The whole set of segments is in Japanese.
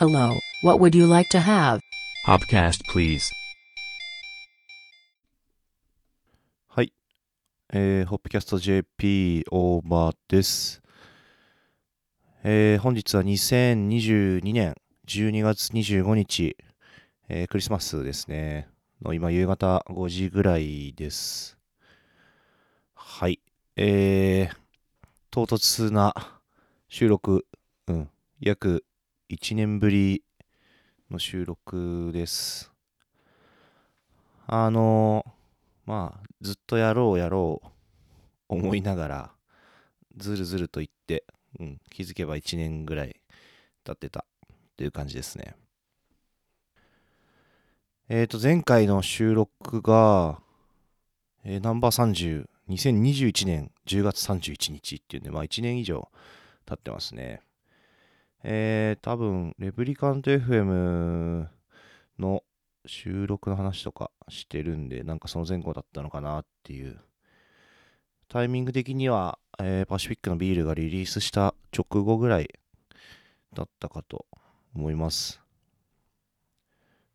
Hello, what would you like to have? Hopcast, please. はい。えー、ホップキャスト JP オーバーです。えー、本日は2022年12月25日、えー、クリスマスですね。の今夕方5時ぐらいです。はい。えー、唐突な収録、うん、約1年ぶりの収録です。あのまあ、ずっとやろうやろう思いながら、ずるずると言って、うん、気づけば1年ぐらい経ってたっていう感じですね。えっ、と、前回の収録が、えーナンバー30、2021年10月31日っていうんで、まあ1年以上経ってますね。えー、多分、レプリカント FM の収録の話とかしてるんで、なんかその前後だったのかなっていう。タイミング的には、えーパシフィックのビールがリリースした直後ぐらいだったかと思います。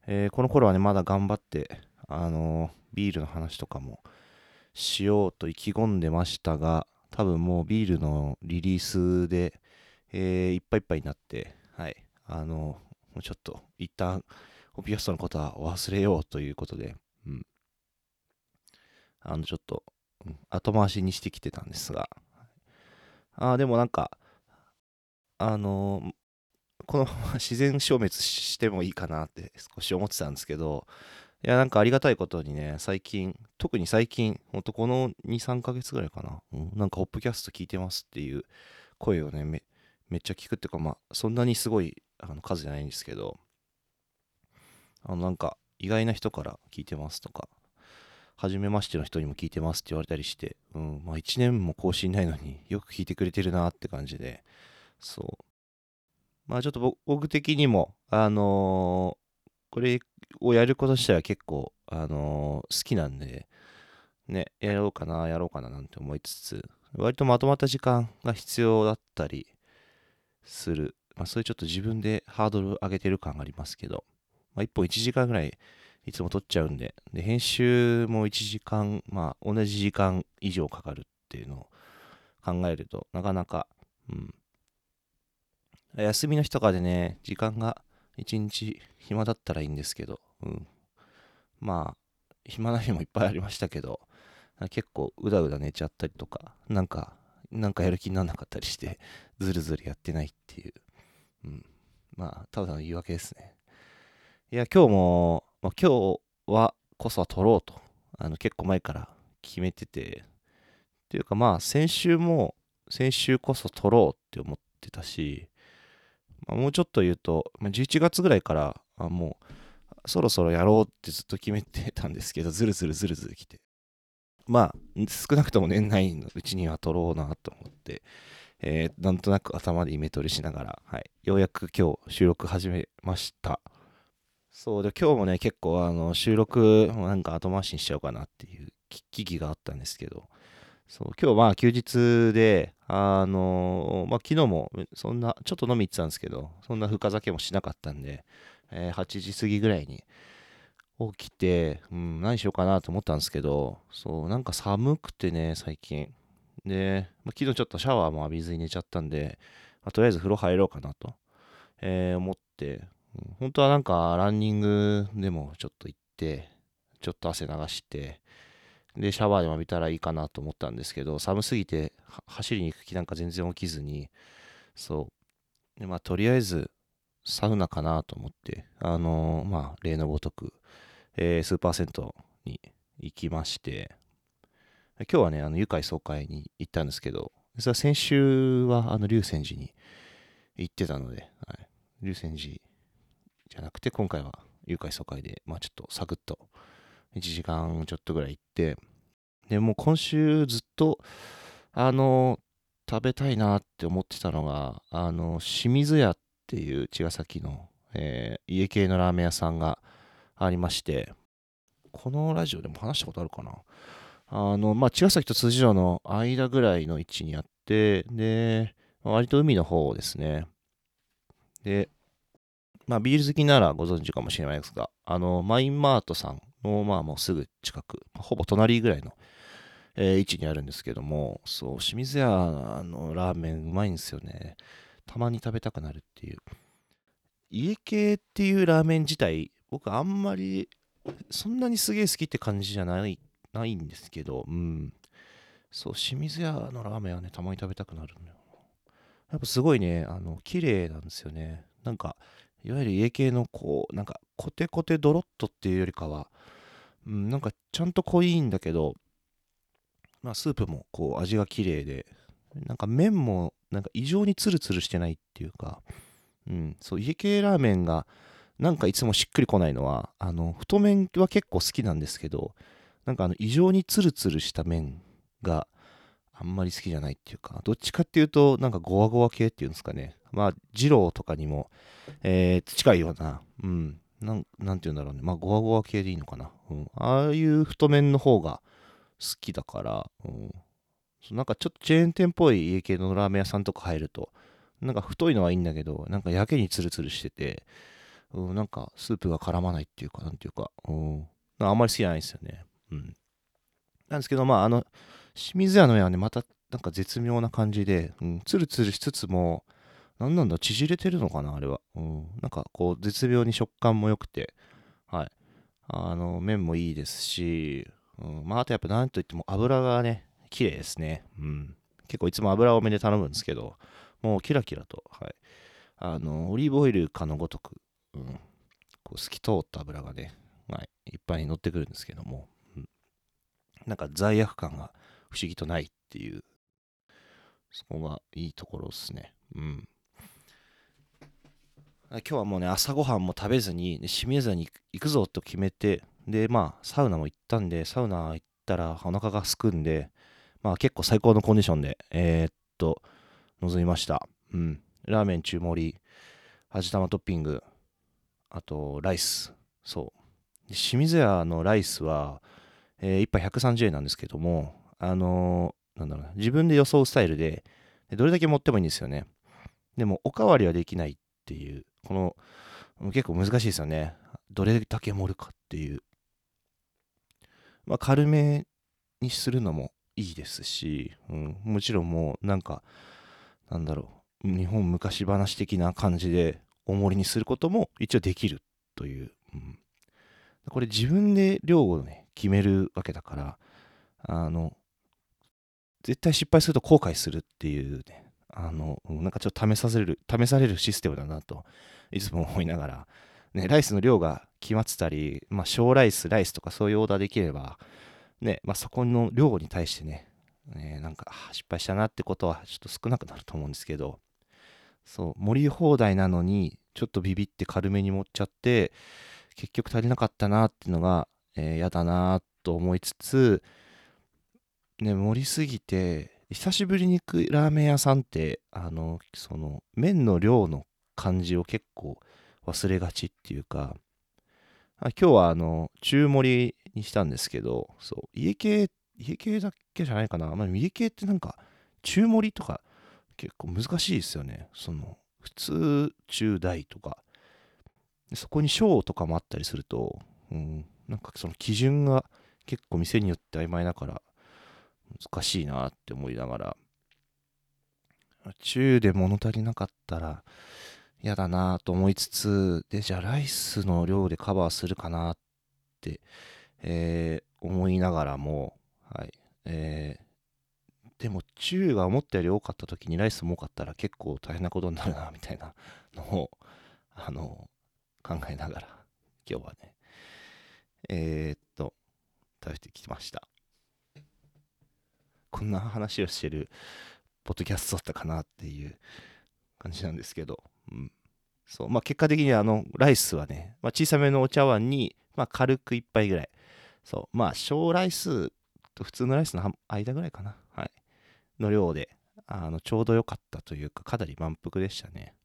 えーこの頃はね、まだ頑張って、あのービールの話とかもしようと意気込んでましたが、多分もうビールのリリースで、えーいっぱいいっぱいになって、はい、あのちょっと一旦、ホピアストのことは忘れようということで、うん。あの、ちょっと、後回しにしてきてたんですが、ああ、でもなんか、あのーこのまま 自然消滅してもいいかなって少し思ってたんですけど、いや、なんかありがたいことにね、最近、特に最近、ほんとこの2、3ヶ月ぐらいかな、うんなんかホップキャスト聞いてますっていう声をね、めっちゃ聞くっていうか、まあ、そんなにすごいあの数じゃないんですけど、あの、なんか、意外な人から聞いてますとか、初めましての人にも聞いてますって言われたりして、うん、まあ1年も更新ないのによく聞いてくれてるなって感じで、そう。まあちょっと僕僕的にも、あのーこれをやること自体は結構、あのー好きなんで、ね、やろうかな、やろうかななんて思いつつ、割とまとまった時間が必要だったりする。まあそういうちょっと自分でハードル上げてる感がありますけど、まあ1本1時間ぐらいいつも撮っちゃうんで、で、編集も1時間、まあ同じ時間以上かかるっていうのを考えると、なかなか、うん。休みの日とかでね、時間が1日暇だったらいいんですけど、うん。まあ、暇な日もいっぱいありましたけど、結構うだうだ寝ちゃったりとか、なんか、なんかやる気にならなかったりして、ずるずるやってないっていう、うん。まあ、ただの言い訳ですね。いや、今日も、まあ、今日はこそは撮ろうと、あの結構前から決めてて、っていうかまあ、先週も、先週こそ撮ろうって思ってたし、まあ、もうちょっと言うと、まあ、11月ぐらいから、あもう、そろそろやろうってずっと決めてたんですけど、ずるずるずるずる来て。まあ、少なくとも年内のうちには撮ろうなと思って、えーなんとなく頭でイメトレしながら、はい、ようやく今日収録始めました。そうで、今日もね、結構あの収録もなんか後回しにしちゃおうかなっていう危機があったんですけど、そう、今日まあ休日で、あのまあ昨日もそんな、ちょっと飲み行ってたんですけど、そんな深酒もしなかったんで、えー8時過ぎぐらいに起きて、うん、何しようかなと思ったんですけど、そう、なんか寒くてね、最近。で、まあ、昨日ちょっとシャワーも浴びずに寝ちゃったんで、まあとりあえず風呂入ろうかなと、えー思って、うん本当はなんかランニングでもちょっと行って、ちょっと汗流して、で、シャワーでも浴びたらいいかなと思ったんですけど、寒すぎて走りに行く気なんか全然起きずに、そう。で、まあ、とりあえず、サウナかなと思って、あのーまあ、例のごとく、えースーパー銭湯に行きまして、今日はね、あの、愉快総会に行ったんですけど、実は先週は、あの、竜泉寺に行ってたので、はい。竜泉寺じゃなくて、今回は愉快総会で、まあ、ちょっとサクッと、1時間ちょっとぐらい行って、で、もう今週ずっと、あの、食べたいなって思ってたのが、あの、清水屋っていう茅ヶ崎の、えー家系のラーメン屋さんがありまして、このラジオでも話したことあるかな？あの、まあ、茅ヶ崎と辻堂の間ぐらいの位置にあって、で、割と海の方ですね。で、まあ、ビール好きならご存知かもしれないですが、あの、マインマートさんの、まあ、もうすぐ近く、ほぼ隣ぐらいの、えー位置にあるんですけども、そう、清水屋のラーメンうまいんですよね。たまに食べたくなるっていう。家系っていうラーメン自体、僕あんまり、そんなにすげえ好きって感じじゃない、ないんですけど、うん。そう、清水屋のラーメンはね、たまに食べたくなるんだよ。やっぱすごいね、あの、綺麗なんですよね。なんか、いわゆる家系のこう、なんか、コテコテドロッとっていうよりかは、うん、なんかちゃんと濃いんだけど、まあ、スープもこう味が綺麗で、なんか麺もなんか異常にツルツルしてないっていうか、うん、そう、家系ラーメンがなんかいつもしっくりこないのは、あの、太麺は結構好きなんですけど、なんかあの、異常にツルツルした麺があんまり好きじゃないっていうか、どっちかっていうと、なんかゴワゴワ系っていうんですかね。まあ、二郎とかにも、えー近いような、うん、なん、なんて言うんだろうね。まあ、ゴワゴワ系でいいのかな。うん、ああいう太麺の方が好きだから、うん、なんかちょっとチェーン店っぽい家系のラーメン屋さんとか入ると、なんか太いのはいいんだけど、なんかやけにツルツルしてて、うん、なんかスープが絡まないっていうか、なんていうか、うん、あんまり好きじゃないですよね。うん。なんですけど、まあ、あの、清水屋の絵はね、またなんか絶妙な感じで、うん、ツルツルしつつも、なんなんだ、縮れてるのかな、あれは。うん、なんかこう、絶妙に食感も良くて、はい。あの、麺もいいですし、うん、まあ、あとやっぱなんといっても油がね、綺麗ですね。うん。結構いつも油多めで頼むんですけど、もうキラキラと、はい。あの、オリーブオイルかのごとく、うん、こう透き通った油がね、はい、いっぱいに乗ってくるんですけども、うん、なんか罪悪感が不思議とないっていう、そこがいいところですね。うん。今日はもうね、朝ごはんも食べずに、で清水屋に行くぞと決めて、で、まあ、サウナも行ったんで、サウナ行ったらお腹がすくんで、まあ結構最高のコンディションで、えーっと、臨みました。うん。ラーメン中盛り、味玉トッピング、あと、ライス。そう。清水屋のライスは、え1杯130円なんですけども、あのーなんだろうな、自分で予想スタイルで、でどれだけ持ってもいいんですよね。でも、おかわりはできないっていう、この、結構難しいですよね。どれだけ盛るかっていう。まあ、軽めにするのもいいですし、うん、もちろんもう、なんか、なんだろう、日本昔話的な感じで、大盛りにすることも一応できるという。うん、これ自分で量をね、決めるわけだから、あの、絶対失敗すると後悔するっていうね、あの、うんなんかちょっと試させる、試されるシステムだなと、いつも思いながら、ね、ライスの量が決まってたり、まあ、小ライス、ライスとかそういうオーダーできれば、ね、まあ、そこの量に対してね、ねなんか失敗したなってことはちょっと少なくなると思うんですけど、そう、盛り放題なのに、ちょっとビビって軽めに盛っちゃって、結局足りなかったなっていうのが、えーだなと思いつつ、ね、盛りすぎて、久しぶりに行くラーメン屋さんって、あの、その、麺の量の感じを結構忘れがちっていうか、今日はあの、中盛りにしたんですけど、そう、家系、家系だけじゃないかな。まあ、家系ってなんか、中盛りとか結構難しいですよね。その、普通、中大とか。そこに小とかもあったりすると、うん、なんかその基準が結構店によって曖昧だから、難しいなって思いながら、中で物足りなかったら嫌だなと思いつつ、で、じゃあライスの量でカバーするかなって、えー思いながらも、はい。えーでも中が思ったより多かった時にライスも多かったら結構大変なことになるな、みたいなのを、あの、考えながら、今日はね、えーっと、食べてきました。こんな話をしてるポッドキャストだったかなっていう感じなんですけど、うん。そう、まあ結果的にあの、ライスはね、まあ小さめのお茶碗に、まあ軽く一杯ぐらい。そう、まあ小ライスと普通のライスの間ぐらいかな。の量で、あの、ちょうど良かったというか、かなり満腹でしたね。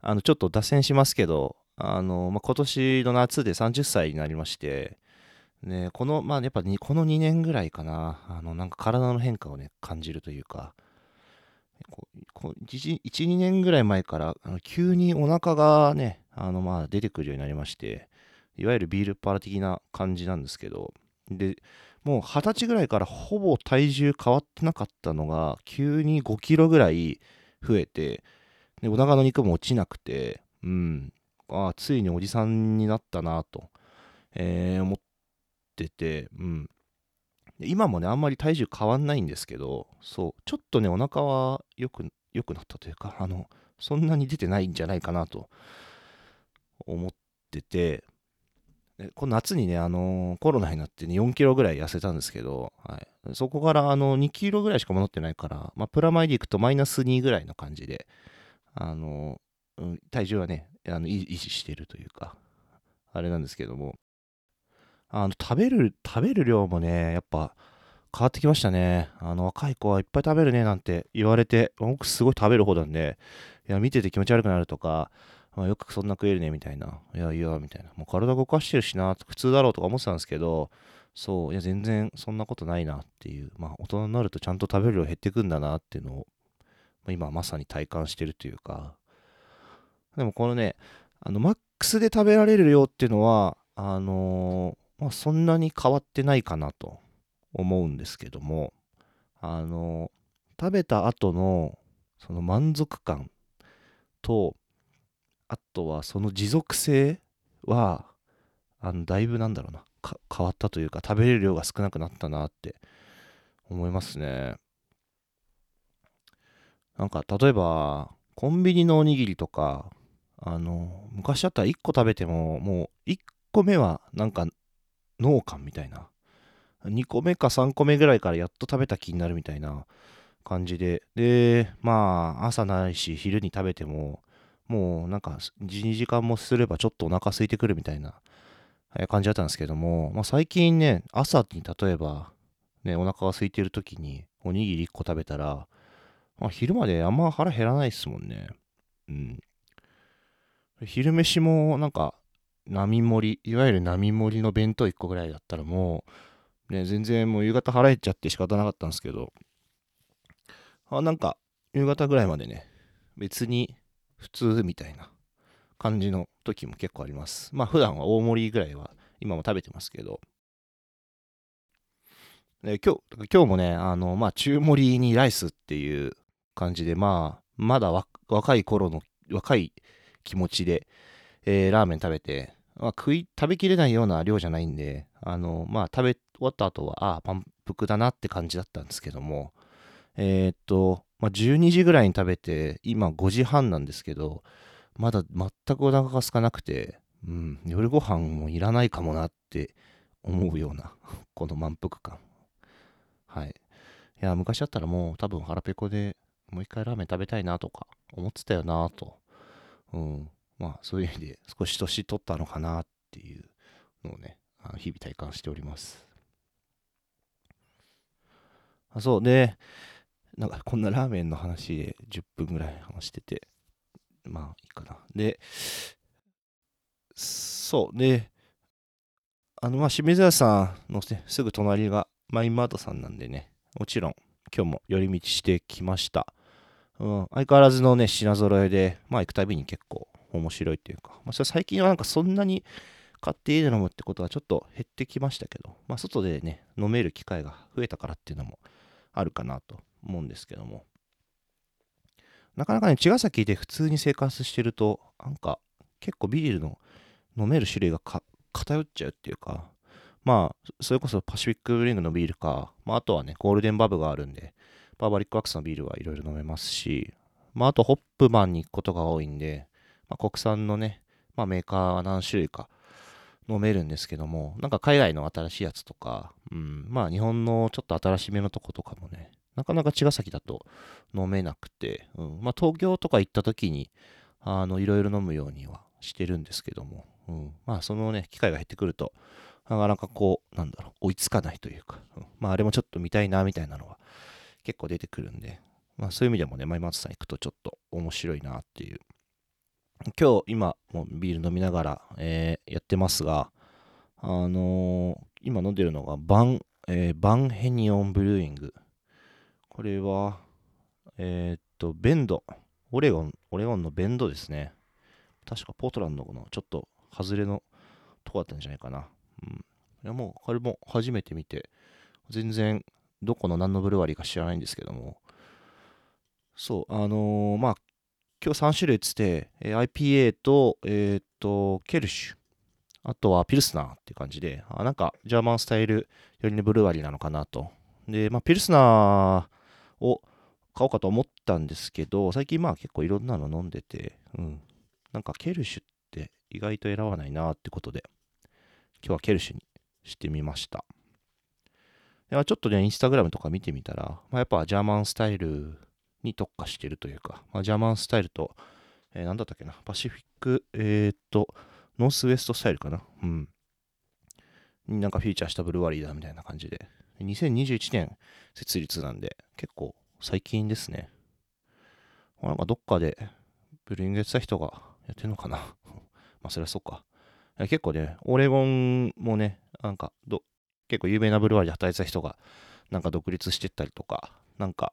あの、ちょっと脱線しますけど、あの、まあ、今年の夏で30歳になりまして、ね、この、まあ、やっぱこの2年ぐらいかな、あの、なんか体の変化をね、感じるというか、こうこう1、2年ぐらい前からあの急にお腹がね、あのまあ出てくるようになりまして、いわゆるビールパラ的な感じなんですけど、で、もう二十歳ぐらいからほぼ体重変わってなかったのが、急に5キロぐらい増えて、で、お腹の肉も落ちなくて、うん、ああ、ついにおじさんになったなと、えー思ってて、うん。今もね、あんまり体重変わんないんですけど、そう、ちょっとね、お腹は良く、良くなったというか、あの、そんなに出てないんじゃないかなと思ってて、こ夏にね、あのコロナになってね、4キロぐらい痩せたんですけど、はい、そこからあの2キロぐらいしか戻ってないから、まあ、プラマイでいくとマイナス2ぐらいの感じで、あのうん体重はね、あの維持してるというか、あれなんですけども、あの食べる、食べる量もね、やっぱ変わってきましたね。あの若い子はいっぱい食べるねなんて言われて、僕すごい食べる方なんで、いや、見てて気持ち悪くなるとか、あ、よくそんな食えるねみたいな、いやいや、みたいな、もう体動かしてるしな、普通だろうとか思ってたんですけど、そう、いや、全然そんなことないなっていう、まあ、大人になるとちゃんと食べる量減ってくんだなっていうのを、まあ、今まさに体感してるというか、でもこのね、あの、マックスで食べられる量っていうのは、あのーまあ、そんなに変わってないかなと思うんですけども、あのー食べた後の、その満足感と、あとはその持続性は、あの、だいぶなんだろうな、変わったというか、食べれる量が少なくなったなって思いますね。なんか、例えば、コンビニのおにぎりとか、あの、昔だったら1個食べても、もう1個目はなんか農家みたいな。2個目か3個目ぐらいからやっと食べた気になるみたいな感じで。で、まあ、朝ないし、昼に食べても、もうなんか12時間もすればちょっとお腹空いてくるみたいな感じだったんですけども、まあ、最近ね、朝に例えば、ね、お腹が空いてる時におにぎり1個食べたら、まあ、昼まであんま腹減らないですもんね。うん。昼飯もなんか並盛り、いわゆる並盛りの弁当1個ぐらいだったらもう、ね、全然もう夕方腹減っちゃって仕方なかったんですけど、あなんか夕方ぐらいまでね、別に普通みたいな感じの時も結構あります。まあ普段は大盛りぐらいは今も食べてますけど、で今日、今日もね、あの、まあ中盛りにライスっていう感じで、まあ、まだ若い頃の、若い気持ちで、えーラーメン食べて、まあ、食い、食べきれないような量じゃないんで、あの、まあ食べ終わった後は、ああ、満腹だなって感じだったんですけども、えーっと、まあ12時ぐらいに食べて、今5時半なんですけど、まだ全くお腹が空かなくて、うん、夜ご飯もいらないかもなって思うような、この満腹感。はい。いや、昔だったらもう多分腹ペコでもう一回ラーメン食べたいなとか思ってたよなと。うん。まあそういう意味で少し年取ったのかなっていうのをね、日々体感しております。あそう。で、なんかこんなラーメンの話で10分ぐらい話してて、まあいいかな。で、そう。で、あの、まあ清水屋さんの、すぐ隣がマインマートさんなんでね、もちろん今日も寄り道してきました。うん、相変わらずのね、品揃えで、まあ行くたびに結構面白いっていうか、まあ最近はなんかそんなに買って家で飲むってことはちょっと減ってきましたけど、まあ外でね、飲める機会が増えたからっていうのもあるかなと思うんですけども。なかなかね、茅ヶ崎で普通に生活してると、なんか結構ビールの飲める種類が偏っちゃうっていうか、まあ、それこそパシフィックブリングのビールか、まあ、あとはね、ゴールデンバブがあるんで、バーバリックワックスのビールはいろいろ飲めますし、まあ、あとホップマンに行くことが多いんで、まあ、国産のね、まあ、メーカーは何種類か飲めるんですけども、なんか海外の新しいやつとか、うん、まあ日本のちょっと新しめのとことかもね、なかなか茅ヶ崎だと飲めなくて、うん、まあ東京とか行った時に、あの、いろいろ飲むようにはしてるんですけども、うん、まあそのね、機会が減ってくると、なかなかこう、なんだろう、追いつかないというか、うんまああれもちょっと見たいな、みたいなのは結構出てくるんで、まあそういう意味でもね、マイマートさん行くとちょっと面白いなっていう。今日、今、もうビール飲みながら、えーやってますが、あのー今飲んでるのがバン、えーバンヘニオンブルーイング。これは、えーっと、ベンド。オレゴン、オレゴンのベンドですね。確かポートランドのちょっと外れのとこだったんじゃないかな。うん。いやもう、これも初めて見て、全然どこの何のブルワリーか知らないんですけども、そう、あのーまあ、今日3種類つって、えー IPA と、えーっと、ケルシュ、あとはピルスナーっていう感じで、あなんかジャーマンスタイルよりのブルワリーなのかなと。で、まあ、ピルスナーを買おうかと思ったんですけど、最近まあ結構いろんなの飲んでて、うん。なんかケルシュって意外と選ばないなってことで、今日はケルシュにしてみました。いやちょっとね、インスタグラムとか見てみたら、まあ、やっぱジャーマンスタイルに特化してるというか、まあ、ジャーマンスタイルと、えー、だったっけな、パシフィック、えー、っと、ノースウエストスタイルかな？うん。なんかフィーチャーしたブルワリーだみたいな感じで。2021年設立なんで、結構最近ですね。なんかどっかでブルーイングやってた人がやってんのかな まあそりゃそうか。結構ね、オレゴンもね、なんかど、結構有名なブルワリーで働いてた人がなんか独立してったりとか、なんか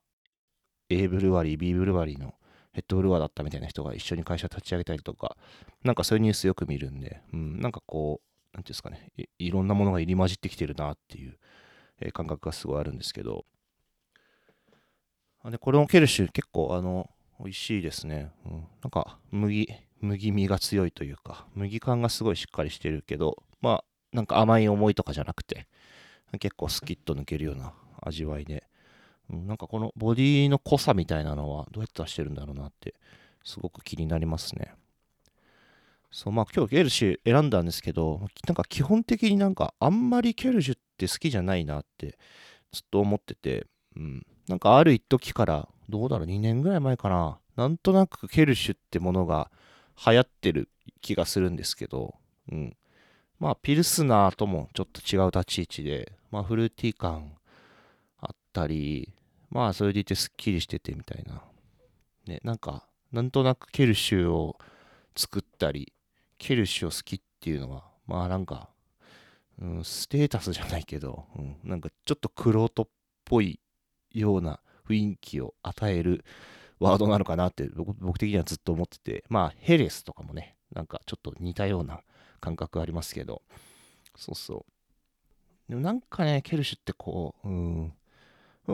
A ブルワリー、B ブルワリーのヘッドブルワーだったみたいな人が一緒に会社立ち上げたりとか、なんかそういうニュースよく見るんで、うん、なんかこう、なんていうんですかねい、いろんなものが入り混じってきてるなっていう、えー感覚がすごいあるんですけど、あでこれもケルシュ結構あの、美味しいですね。うん、なんか麦、麦味が強いというか、麦感がすごいしっかりしてるけど、まあ、なんか甘い思いとかじゃなくて、結構スキッと抜けるような味わいで、うんなんかこのボディの濃さみたいなのはどうやって出してるんだろうなってすごく気になりますね。そうまあ今日ケルシュ選んだんですけどなんか基本的になんかあんまりケルシュって好きじゃないなってずっと思ってて、うん、なんかある一時からどうだろう2年ぐらい前かななんとなくケルシュってものが流行ってる気がするんですけど、うん、まあピルスナーともちょっと違う立ち位置でまあフルーティー感あったり、まあそれでいてすっきりしててみたいな。ね、なんか、なんとなくケルシュを作ったり、ケルシュを好きっていうのは、まあなんか、うん、ステータスじゃないけど、うん、なんかちょっとクロートっぽいような雰囲気を与えるワードなのかなって僕的にはずっと思ってて、まあヘレスとかもね、なんかちょっと似たような感覚ありますけど、そうそう。でもなんかね、ケルシュってこう、うん、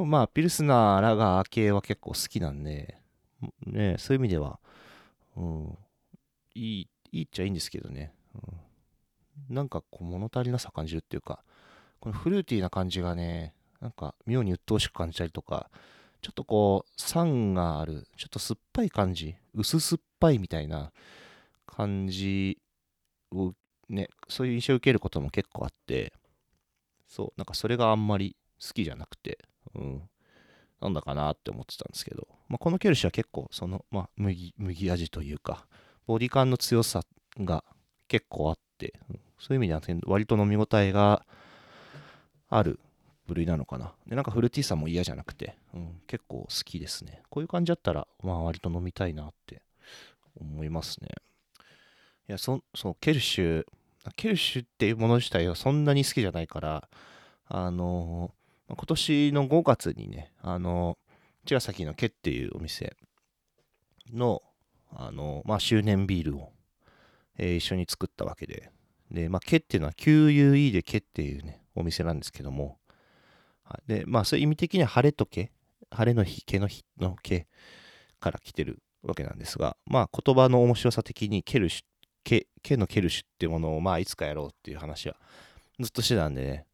まあ、ピルスナーラガー系は結構好きなんで、ね、そういう意味では、うん、いい、いいっちゃいいんですけどね。うん、なんかこう物足りなさ感じるっていうか、このフルーティーな感じがね、なんか妙に鬱陶しく感じたりとか、ちょっとこう、酸がある、ちょっと酸っぱい感じ、薄酸っぱいみたいな感じをね、そういう印象を受けることも結構あって、そう、なんかそれがあんまり好きじゃなくて、うん、なんだかなって思ってたんですけど、まあ、このケルシは結構その、まあ、麦麦味というかボディ感の強さが結構あって、そういう意味では割と飲み応えがある部類なのかな。でなんかフルーティーさも嫌じゃなくて、うん、結構好きですね。こういう感じだったらまあ割と飲みたいなって思いますね。いやそそうケルシュケルシュっていうもの自体はそんなに好きじゃないからあのー今年の5月にね、あの、茅ヶ崎のケっていうお店の、あの、まあ、周年ビールを、えー一緒に作ったわけで、で、まあ、ケっていうのは QUE でケっていうね、お店なんですけども、で、まあ、そういう意味的には晴れと毛、晴れの日、毛の日の毛から来てるわけなんですが、まあ、言葉の面白さ的にケルシュ、毛、毛のケルシュっていうものを、まあ、いつかやろうっていう話はずっとしてたんでね、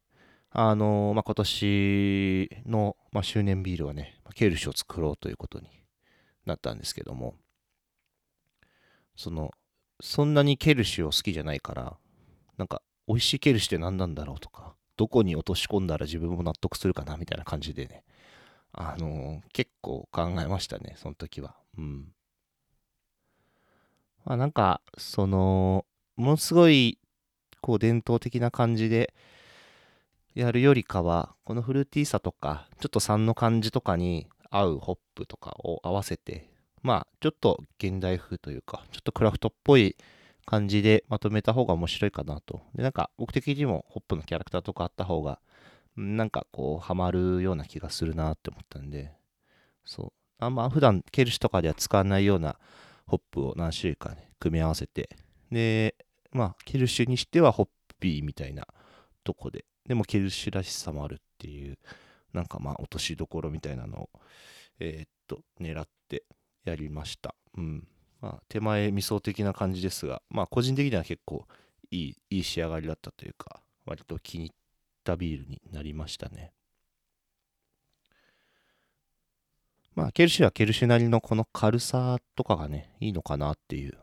あのまあ、今年の、まあ、周年ビールはね、ケルシュを作ろうということになったんですけども、その、そんなにケルシュを好きじゃないから、なんか、美味しいケルシュって何なんだろうとか、どこに落とし込んだら自分も納得するかなみたいな感じでね、あの結構考えましたね、その時は。うん。まあなんか、その、ものすごい、こう伝統的な感じで、やるよりかは、このフルーティーさとか、ちょっと酸の感じとかに合うホップとかを合わせて、まあ、ちょっと現代風というか、ちょっとクラフトっぽい感じでまとめた方が面白いかなと。で、なんか、僕的にもホップのキャラクターとかあった方が、なんかこう、ハマるような気がするなって思ったんで、そう。あんま普段ケルシュとかでは使わないようなホップを何種類かね、組み合わせて、で、まあ、ケルシュにしてはホッピーみたいなとこで、でもケルシュらしさもあるっていう、なんかまあ、落としどころみたいなのを、えー、っと、狙ってやりました。うん。まあ、手前味噌的な感じですが、まあ、個人的には結構いい、いい仕上がりだったというか、割と気に入ったビールになりましたね。まあ、ケルシュはケルシュなりのこの軽さとかがね、いいのかなっていう。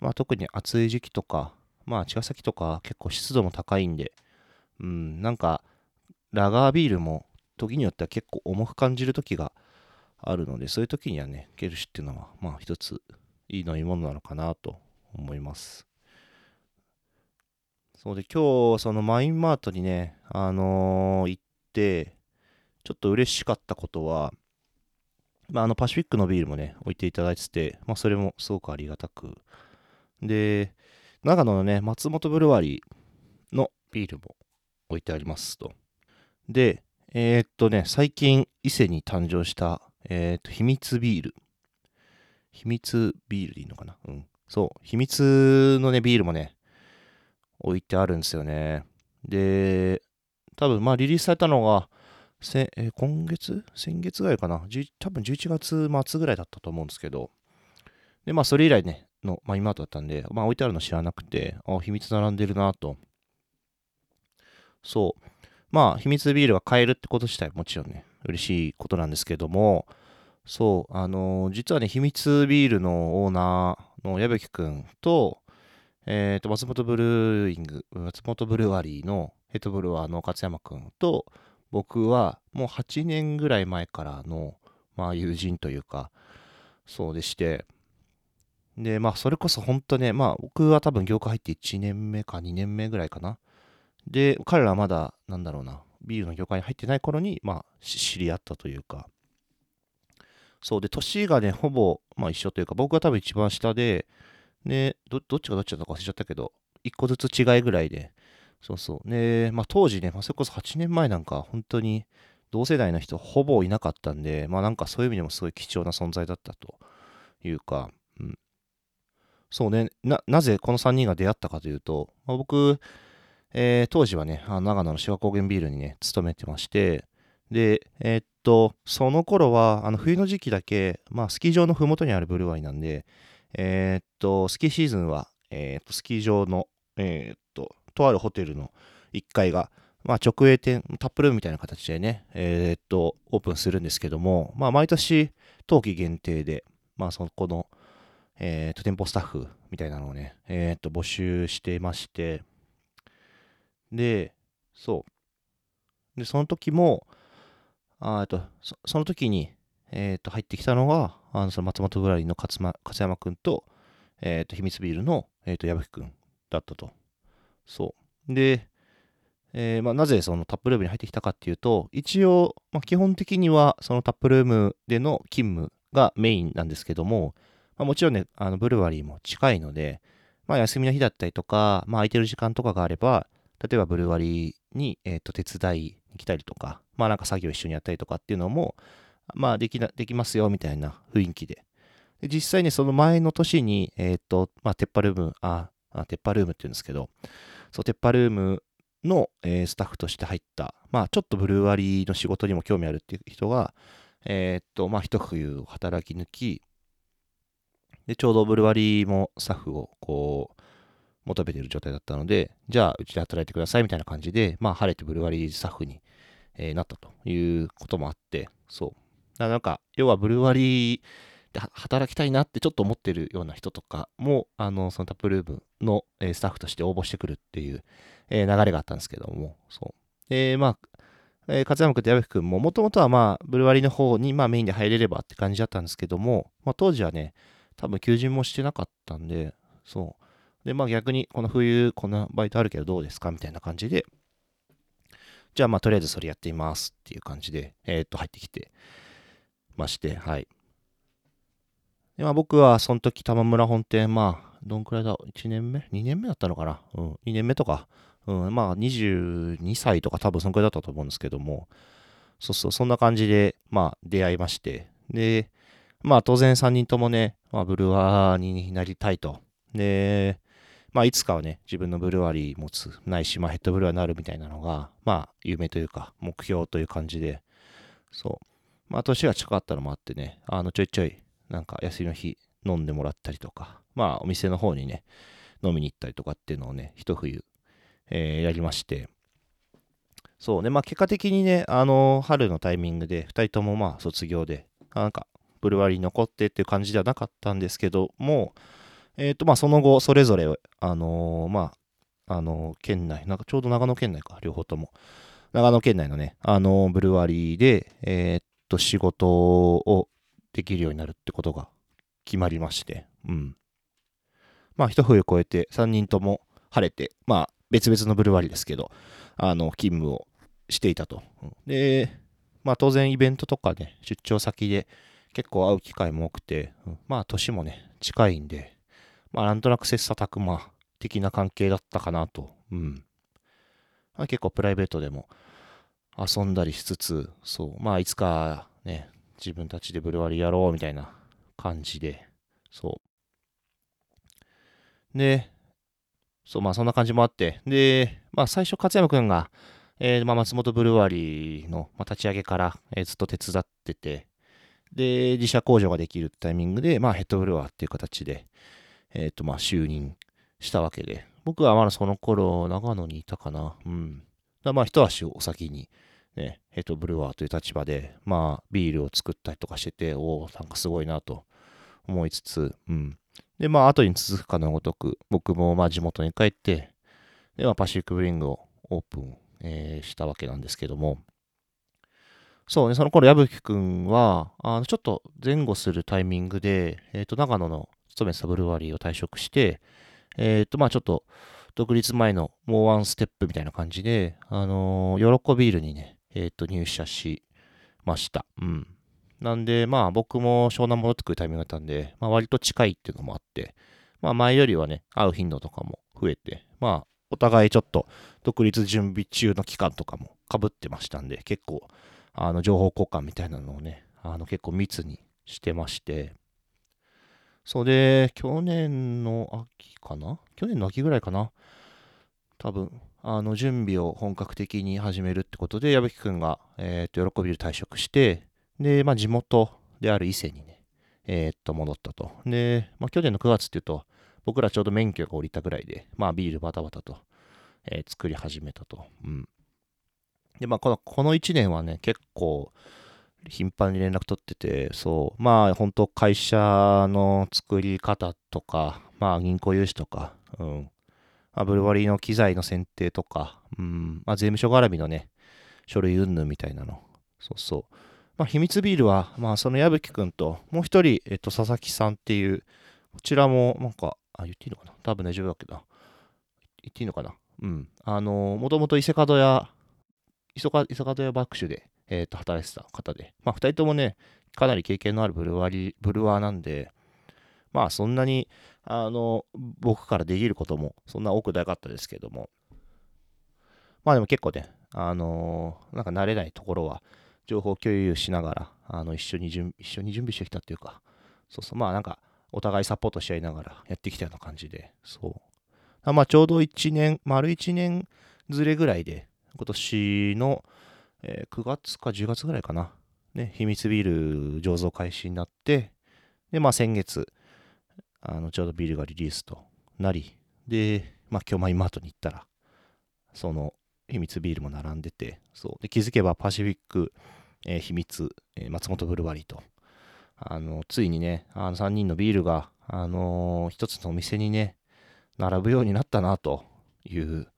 まあ、特に暑い時期とか、まあ、茅ヶ崎とか結構湿度も高いんで、うん、なんか、ラガービールも時によっては結構重く感じる時があるので、そういう時にはね、ケルシっていうのは、まあ、一ついい飲み物なのかなと思います。そうで、今日、そのマインマートにね、あのー、行って、ちょっと嬉しかったことは、まあ、あのパシフィックのビールもね、置いていただいてて、まあ、それもすごくありがたく。で、長野のね、松本ブルワリーのビールも置いてありますと。で、えー、っとね、最近、伊勢に誕生した、えー、と、秘密ビール。秘密ビールでいいのかな？うん。そう、秘密のね、ビールもね、置いてあるんですよね。で、多分、まあ、リリースされたのが、せえー、今月？先月ぐらいかな？多分11月末ぐらいだったと思うんですけど、で、まあ、それ以来ね、の、まあ、今だったんで、まあ、置いてあるの知らなくて、あ、秘密並んでるなと。そう。まあ、秘密ビールが買えるってこと自体もちろんね、嬉しいことなんですけども、そう、あのー、実はね、秘密ビールのオーナーの矢吹くんと、えっ、ー、と、松本ブルーイング、松本ブルワリーのヘッドブルワーの勝山くんと、僕はもう8年ぐらい前からの、まあ、友人というか、そうでして、で、まあ、それこそ本当ね、まあ、僕は多分業界入って1年目か2年目ぐらいかな。で、彼らはまだ、なんだろうな、ビールの業界に入ってない頃に、まあ、知り合ったというか、そうで、年がね、ほぼ、まあ一緒というか、僕は多分一番下で、で、どどっちがどっちだったか忘れちゃったけど、一個ずつ違いぐらいで、そうそう。で、まあ当時ね、まあ、それこそ8年前なんか、本当に同世代の人ほぼいなかったんで、まあなんかそういう意味でもすごい貴重な存在だったというか、うん。そうね、な、なぜこの3人が出会ったかというと、まあ、僕、えー、当時はね、あの長野の志賀高原ビールにね、勤めてまして、で、えー、っと、その頃は、あの冬の時期だけ、まあスキー場のふもとにあるブルワイなんで、えー、っと、スキーシーズンは、え、っと、スキー場の、えっと、とあるホテルの1階が、まあ、直営店、タップルームみたいな形でね、え、っと、オープンするんですけども、まあ、毎年、冬季限定で、まあ、そこの、え、っと、店舗スタッフみたいなのをね、え、っと、募集してまして、で、そう。で、その時も、あとそ、その時に、えっ、と、入ってきたのが、あのその松本ぐらいの勝間勝山くんと、えっ、と、秘密ビールの、えっ、と、矢吹くんだったと。そう。で、えー、まあ、なぜそのタップルームに入ってきたかっていうと、一応、まあ、基本的にはそのタップルームでの勤務がメインなんですけども、まあ、もちろんね、あのブルワリーも近いので、まあ、休みの日だったりとか、まあ、空いてる時間とかがあれば、例えばブルワリーに、えー、と手伝いに来たりとか、まあなんか作業一緒にやったりとかっていうのも、まあできな、できますよみたいな雰囲気で。で実際にその前の年に、えっ、ー、と、まあ、鉄板ルーム、あ、あ鉄板ルームって言うんですけど、そう、鉄板ルームの、えー、スタッフとして入った、まあ、ちょっとブルワリーの仕事にも興味あるっていう人が、えっ、ー、と、まあ、一冬働き抜き、で、ちょうどブルワリーもスタッフを、こう、求めている状態だったので、じゃあ、うちで働いてくださいみたいな感じで、まあ、晴れてブルワリースタッフに、えー、なったということもあって、そう。だなんか、要はブルワリーで働きたいなってちょっと思ってるような人とかも、あの、そのタップルームの、えー、スタッフとして応募してくるっていう、えー、流れがあったんですけども、そう。で、まあ、えー、勝山君と矢吹君も、もともとはまあ、ブルワリーの方に、まあ、メインで入れればって感じだったんですけども、まあ、当時はね、多分求人もしてなかったんで、そう。で、まあ逆に、この冬、こんなバイトあるけどどうですかみたいな感じで、じゃあまあとりあえずそれやってみますっていう感じで、えー、っと入ってきてまして、はい。でまあ僕はその時玉村本店、まあどんくらいだ ?1 年目 ?2 年目だったのかな？うん。2年目とか。うん。まあ22歳とか多分そんくらいだったと思うんですけども、そうそう、そんな感じで、まあ出会いまして、で、まあ当然3人ともね、まあ、ブルワーになりたいと。で、まあいつかはね、自分のブルワリー持つ、ないし、まあヘッドブルワーになるみたいなのが、まあ夢というか目標という感じで、そう。まあ年が近かったのもあってね、あのちょいちょい、なんか休みの日飲んでもらったりとか、まあお店の方にね、飲みに行ったりとかっていうのをね、一冬、えー、やりまして、そうね、まあ結果的にね、あの、春のタイミングで、2人ともまあ卒業で、なんか、ブルワリー残ってっていう感じではなかったんですけども、えっ、ー、と、まあその後、それぞれ、あのー、まあ、あのー、県内、なんかちょうど長野県内か、両方とも。長野県内のね、あのブルワリーで、えっと、仕事をできるようになるってことが決まりまして、うん。まあ、一冬越えて3人とも晴れて、まあ、別々のブルワリーですけど、あの、勤務をしていたと。で、まあ、当然イベントとかね、出張先で結構会う機会も多くて、まあ、年もね、近いんで、まあ、なんとなく切磋琢磨的な関係だったかなと。うん。まあ、結構プライベートでも遊んだりしつつ、そう、まあ、いつかね、自分たちでブルワリーやろうみたいな感じで、そう。で、そう、まあそんな感じもあって、で、まあ最初、勝山くんが、えー、まあ、松本ブルワリーの、ま、立ち上げから、えー、ずっと手伝ってて、で、自社工場ができるタイミングで、まあヘッドブルワーっていう形で、えっ、ー、と、まあ就任したわけで、僕はまだその頃、長野にいたかな。うん。だまあ一足お先に、ね、ヘッドブルワーという立場で、まあビールを作ったりとかしてて、おお、なんかすごいなと思いつつ、うん。で、まあ、後に続くかのごとく、僕もまあ地元に帰って、で、まあ、パシフィックブリングをオープン、えー、したわけなんですけども、そうね、その頃、矢吹くんは、あの、ちょっと前後するタイミングで、えっ、ー、と、長野の勤めてたブルワリーを退職して、えっ、と、まあちょっと、独立前のもうワンステップみたいな感じで、あのー、喜ビールにね、えっ、と、入社しました。うん。なんで、まあ僕も湘南戻ってくるタイミングだったんで、まあ割と近いっていうのもあって、まあ前よりはね、会う頻度とかも増えて、まあお互いちょっと独立準備中の期間とかもかぶってましたんで、結構、あの情報交換みたいなのをね、あの結構密にしてまして、それで、去年の秋かな？去年の秋ぐらいかな？多分、あの準備を本格的に始めるってことで、矢吹くんが、えっ、ー、と、喜びで退職して、で、まあ、地元である伊勢にね、えー、と、戻ったと。で、まあ、去年の9月っていうと、僕らちょうど免許が降りたぐらいで、まあ、ビールバタバタと、えー、作り始めたと。うん。で、まあ、この、この1年はね、結構、頻繁に連絡取ってて、そう、まあ、本当会社の作り方とか、まあ、銀行融資とか、うん。まあ、ブルワリーの機材の選定とか、うん。まあ、税務署絡みのね、書類云々みたいなの。そうそう。まあ、秘密ビールは、まあ、その矢吹くんと、もう一人、えっと、佐々木さんっていう、こちらも、なんか、あ、言っていいのかな？多分大丈夫だけど、言っていいのかな？うん。あの、もともと伊勢門屋、伊勢門屋バックシュで、えっ、と、働いてた方で、まあ、二人ともね、かなり経験のあるブルワリ、ブルワーなんで、まあ、そんなに、あの、僕からできることも、そんな多くなかったですけども、まあでも結構ね、あのー、なんか慣れないところは、情報共有しながら、あの、一緒に準一緒に準備してきたっていうか、そうそう、まあなんか、お互いサポートし合いながらやってきたような感じで、そう。まあちょうど1年、丸1年ずれぐらいで、今年の、えー、9月か10月ぐらいかな。ね、秘密ビール醸造開始になって、で、まあ先月、あの、ちょうどビールがリリースとなり、で、まあ今日マイマートに行ったら、その秘密ビールも並んでて、そう。で、気づけばパシフィック、えー、秘密、えー、松本ブルワリーと、あの、ついにね、あの3人のビールが、あのー、一つのお店にね、並ぶようになったなという、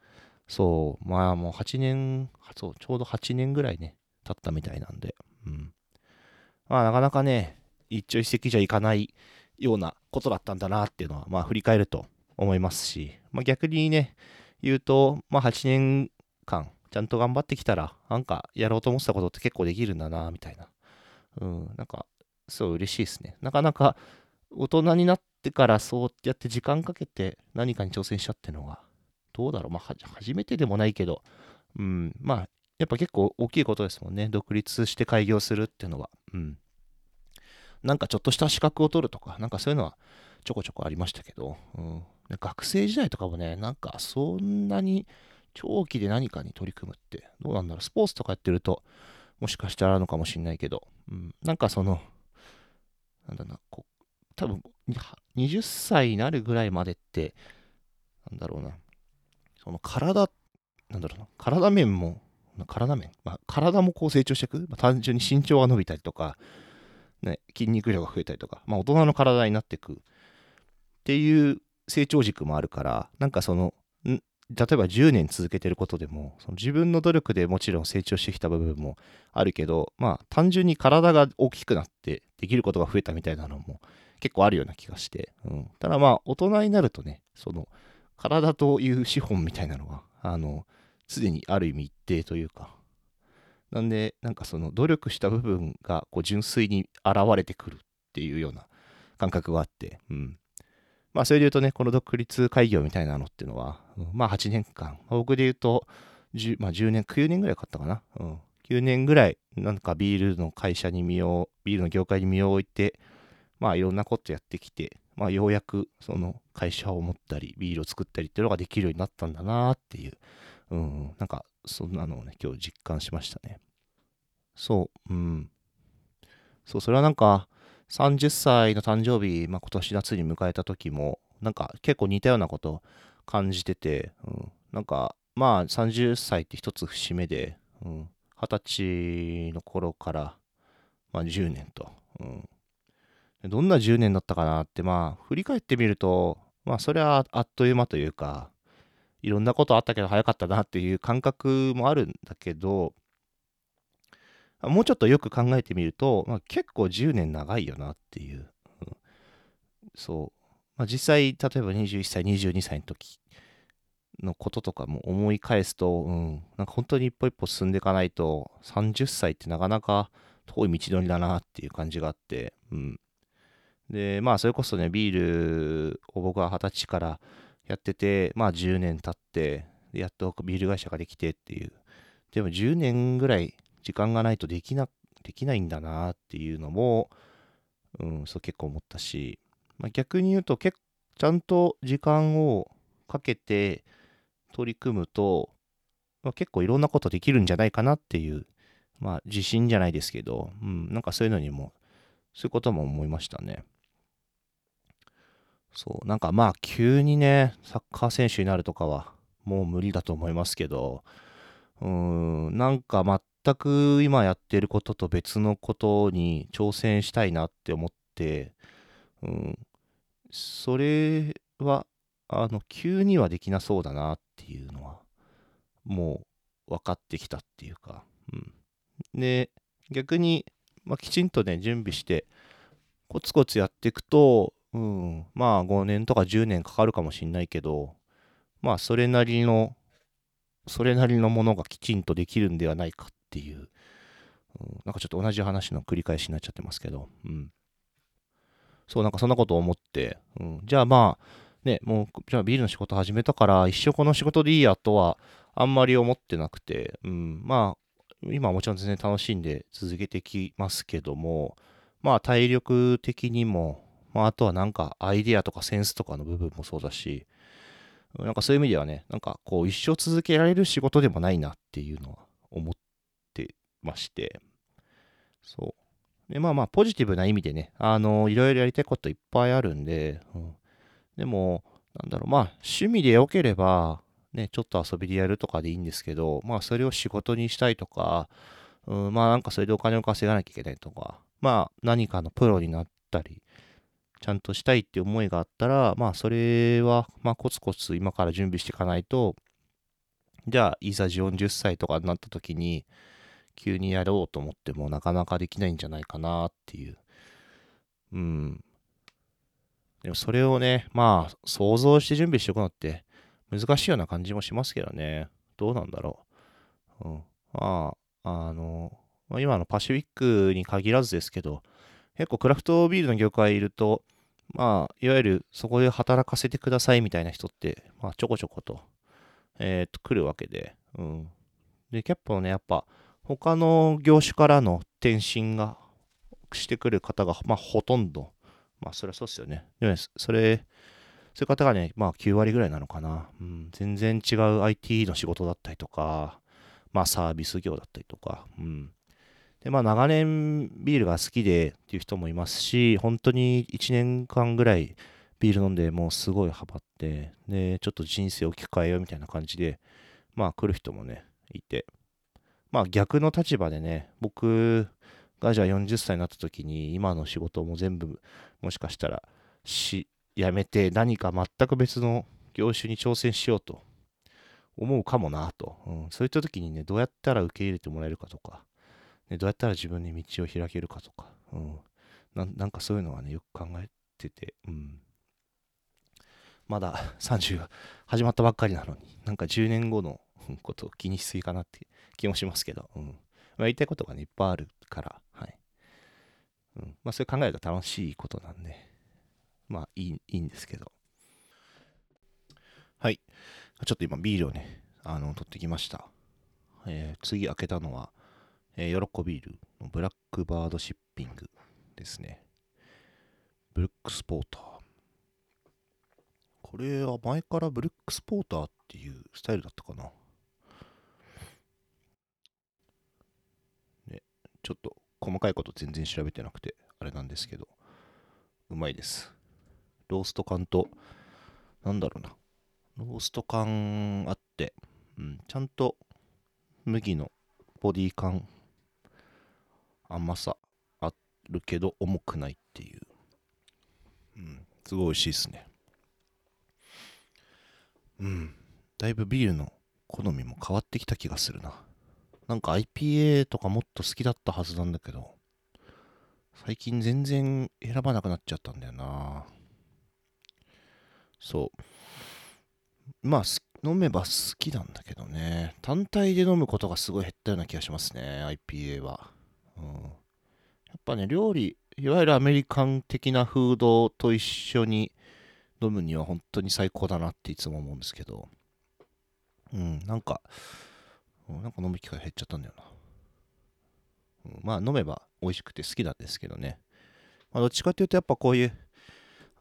そう、まあもう8年、そう、ちょうど8年ぐらいね、経ったみたいなんで、うん。まあなかなかね、一朝一夕じゃいかないようなことだったんだなっていうのは、まあ振り返ると思いますし、まあ逆にね、言うと、まあ8年間、ちゃんと頑張ってきたら、なんかやろうと思ってたことって結構できるんだな、みたいな。うん、なんか、すごい嬉しいですね。なかなか大人になってからそうやって時間かけて何かに挑戦したってのは、どうだろう。まあ、初めてでもないけど、うん、まあ、やっぱ結構大きいことですもんね。独立して開業するっていうのは。うん。なんかちょっとした資格を取るとか、なんかそういうのはちょこちょこありましたけど、うん、学生時代とかもね、なんかそんなに長期で何かに取り組むって、どうなんだろう、スポーツとかやってると、もしかしたらあるのかもしんないけど、うん、なんかその、なんだな、こう、多分20歳になるぐらいまでって、なんだろうな、その体、なんだろうな、体面も、体面、まあ、体もこう成長していく、まあ、単純に身長が伸びたりとか、ね、筋肉量が増えたりとか、まあ、大人の体になっていく。っていう成長軸もあるから、なんかその、例えば10年続けてることでも、その自分の努力でもちろん成長してきた部分もあるけど、まあ単純に体が大きくなってできることが増えたみたいなのも結構あるような気がして、うん。ただまあ大人になるとね、その体という資本みたいなのは、あの、すでにある意味一定というか、なんで、なんかその努力した部分がこう純粋に現れてくるっていうような感覚があって、うん。まあそれで言うとね、この独立開業みたいなのっていうのは、まあ8年間、僕で言うと10、まあ、10年、9年ぐらいかかったかな。うん。9年ぐらい、なんかビールの会社に身を、ビールの業界に身を置いて、まあいろんなことやってきて、まあようやくその会社を持ったり、ビールを作ったりっていうのができるようになったんだなっていう、うん、なんかそんなのをね、今日実感しましたね。そう、うん。そう、それはなんか、30歳の誕生日、まあ、今年夏に迎えた時も、なんか結構似たようなこと感じてて、うん、なんか、まあ30歳って一つ節目で、うん、20歳の頃から、まあ、10年と、うん、どんな10年だったかなって、まあ、振り返ってみると、まあ、それはあっという間というか、いろんなことあったけど早かったなっていう感覚もあるんだけど、もうちょっとよく考えてみると、まあ、結構10年長いよなっていう。うん、そう。まあ、実際、例えば21歳、22歳の時のこととかも思い返すと、うん、なんか本当に一歩一歩進んでいかないと、30歳ってなかなか遠い道のりだなっていう感じがあって、うん。で、まあ、それこそね、ビールを僕は二十歳からやってて、まあ、10年経って、やっとビール会社ができてっていう。でも10年ぐらい時間がないとできな、できないんだなっていうのも、うん、そう結構思ったし、まあ、逆に言うとちゃんと時間をかけて取り組むと、まあ、結構いろんなことできるんじゃないかなっていう、まあ自信じゃないですけど、うん、なんかそういうのにも、そういうことも思いましたね。そう、なんかまあ急にね、サッカー選手になるとかはもう無理だと思いますけど、うーん、なんか全く今やってることと別のことに挑戦したいなって思って、うん、それは、あの、急にはできなそうだなっていうのは、もう分かってきたっていうか、うん。で、逆に、まあ、きちんとね、準備して、コツコツやっていくと、うん、まあ5年とか10年かかるかもしんないけど、まあそれなりの、それなりのものがきちんとできるんではないかっていう、うん、なんかちょっと同じ話の繰り返しになっちゃってますけど、うん。そう、なんかそんなことを思って、うん、じゃあまあ、ね、もう、じゃあビールの仕事始めたから、一生この仕事でいいやとは、あんまり思ってなくて、うん、まあ、今はもちろん全然楽しんで続けてきますけども、まあ体力的にも、まあ、あとはなんかアイディアとかセンスとかの部分もそうだし、なんかそういう意味ではね、なんかこう一生続けられる仕事でもないなっていうのは思ってまして、そう。で、まあまあポジティブな意味でね、あの、いろいろやりたいこといっぱいあるんで、うん、でも、なんだろう、まあ趣味で良ければ、ね、ちょっと遊びでやるとかでいいんですけど、まあそれを仕事にしたいとか、うん、まあなんかそれでお金を稼がなきゃいけないとか、まあ何かのプロになったり、ちゃんとしたいって思いがあったら、まあそれは、まあコツコツ今から準備していかないと、じゃあいざ40歳とかになった時に、急にやろうと思ってもなかなかできないんじゃないかなっていう。うん。でもそれをね、まあ想像して準備しておくのって難しいような感じもしますけどね。どうなんだろう。うん。まあ、あの、今のパシフィックに限らずですけど、結構クラフトビールの業界いると、まあ、いわゆるそこで働かせてくださいみたいな人って、まあ、ちょこちょこと、えっ、と、来るわけで、うん。で、キャップもね、やっぱ、他の業種からの転身がしてくる方が、まあ、ほとんど。まあ、それはそうですよね。でもそれ、そういう方がね、まあ、9割ぐらいなのかな。うん、全然違う IT の仕事だったりとか、まあ、サービス業だったりとか、うん。で、まあ、長年ビールが好きでっていう人もいますし、本当に1年間ぐらいビール飲んでもうすごいハマって、で、ちょっと人生を置き換えようみたいな感じで、まあ、来る人もね、いて、まあ、逆の立場でね、僕がじゃあ40歳になった時に、今の仕事も全部、もしかしたらし、辞めて何か全く別の業種に挑戦しようと思うかもなと、うん、そういった時にね、どうやったら受け入れてもらえるかとか、ね、どうやったら自分に道を開けるかとか、うん、ななんかそういうのはね、よく考えてて、うん、まだ30始まったばっかりなのに、なんか10年後のことを気にしすぎかなって気もしますけど、うんまあ、言いたいことがね、いっぱいあるから、はい。うんまあ、それ考えると楽しいことなんで、まあいいいいんですけど。はい。ちょっと今ビールをね、あの、取ってきました。えー、次開けたのは、えー、喜ビールのブラックバードシッピングですね。ブルックスポーター。これは前からブルックスポーターっていうスタイルだったかな。ね、ちょっと細かいこと全然調べてなくて、あれなんですけど、うまいです。ロースト感と、なんだろうな、ロースト感あって、うん、ちゃんと麦のボディ感、甘さあるけど重くないっていう。うん、すごい美味しいですね。うん、だいぶビールの好みも変わってきた気がするな。なんか IPA とかもっと好きだったはずなんだけど、最近全然選ばなくなっちゃったんだよな。そう。まあ、飲めば好きなんだけどね。単体で飲むことがすごい減ったような気がしますね、IPA は。うん、やっぱね、料理、いわゆるアメリカン的なフードと一緒に飲むには本当に最高だなっていつも思うんですけど。うん、なんか、なんか飲む機会減っちゃったんだよな。うん、まあ飲めば美味しくて好きなんですけどね。まあ、どっちかっていうとやっぱこういう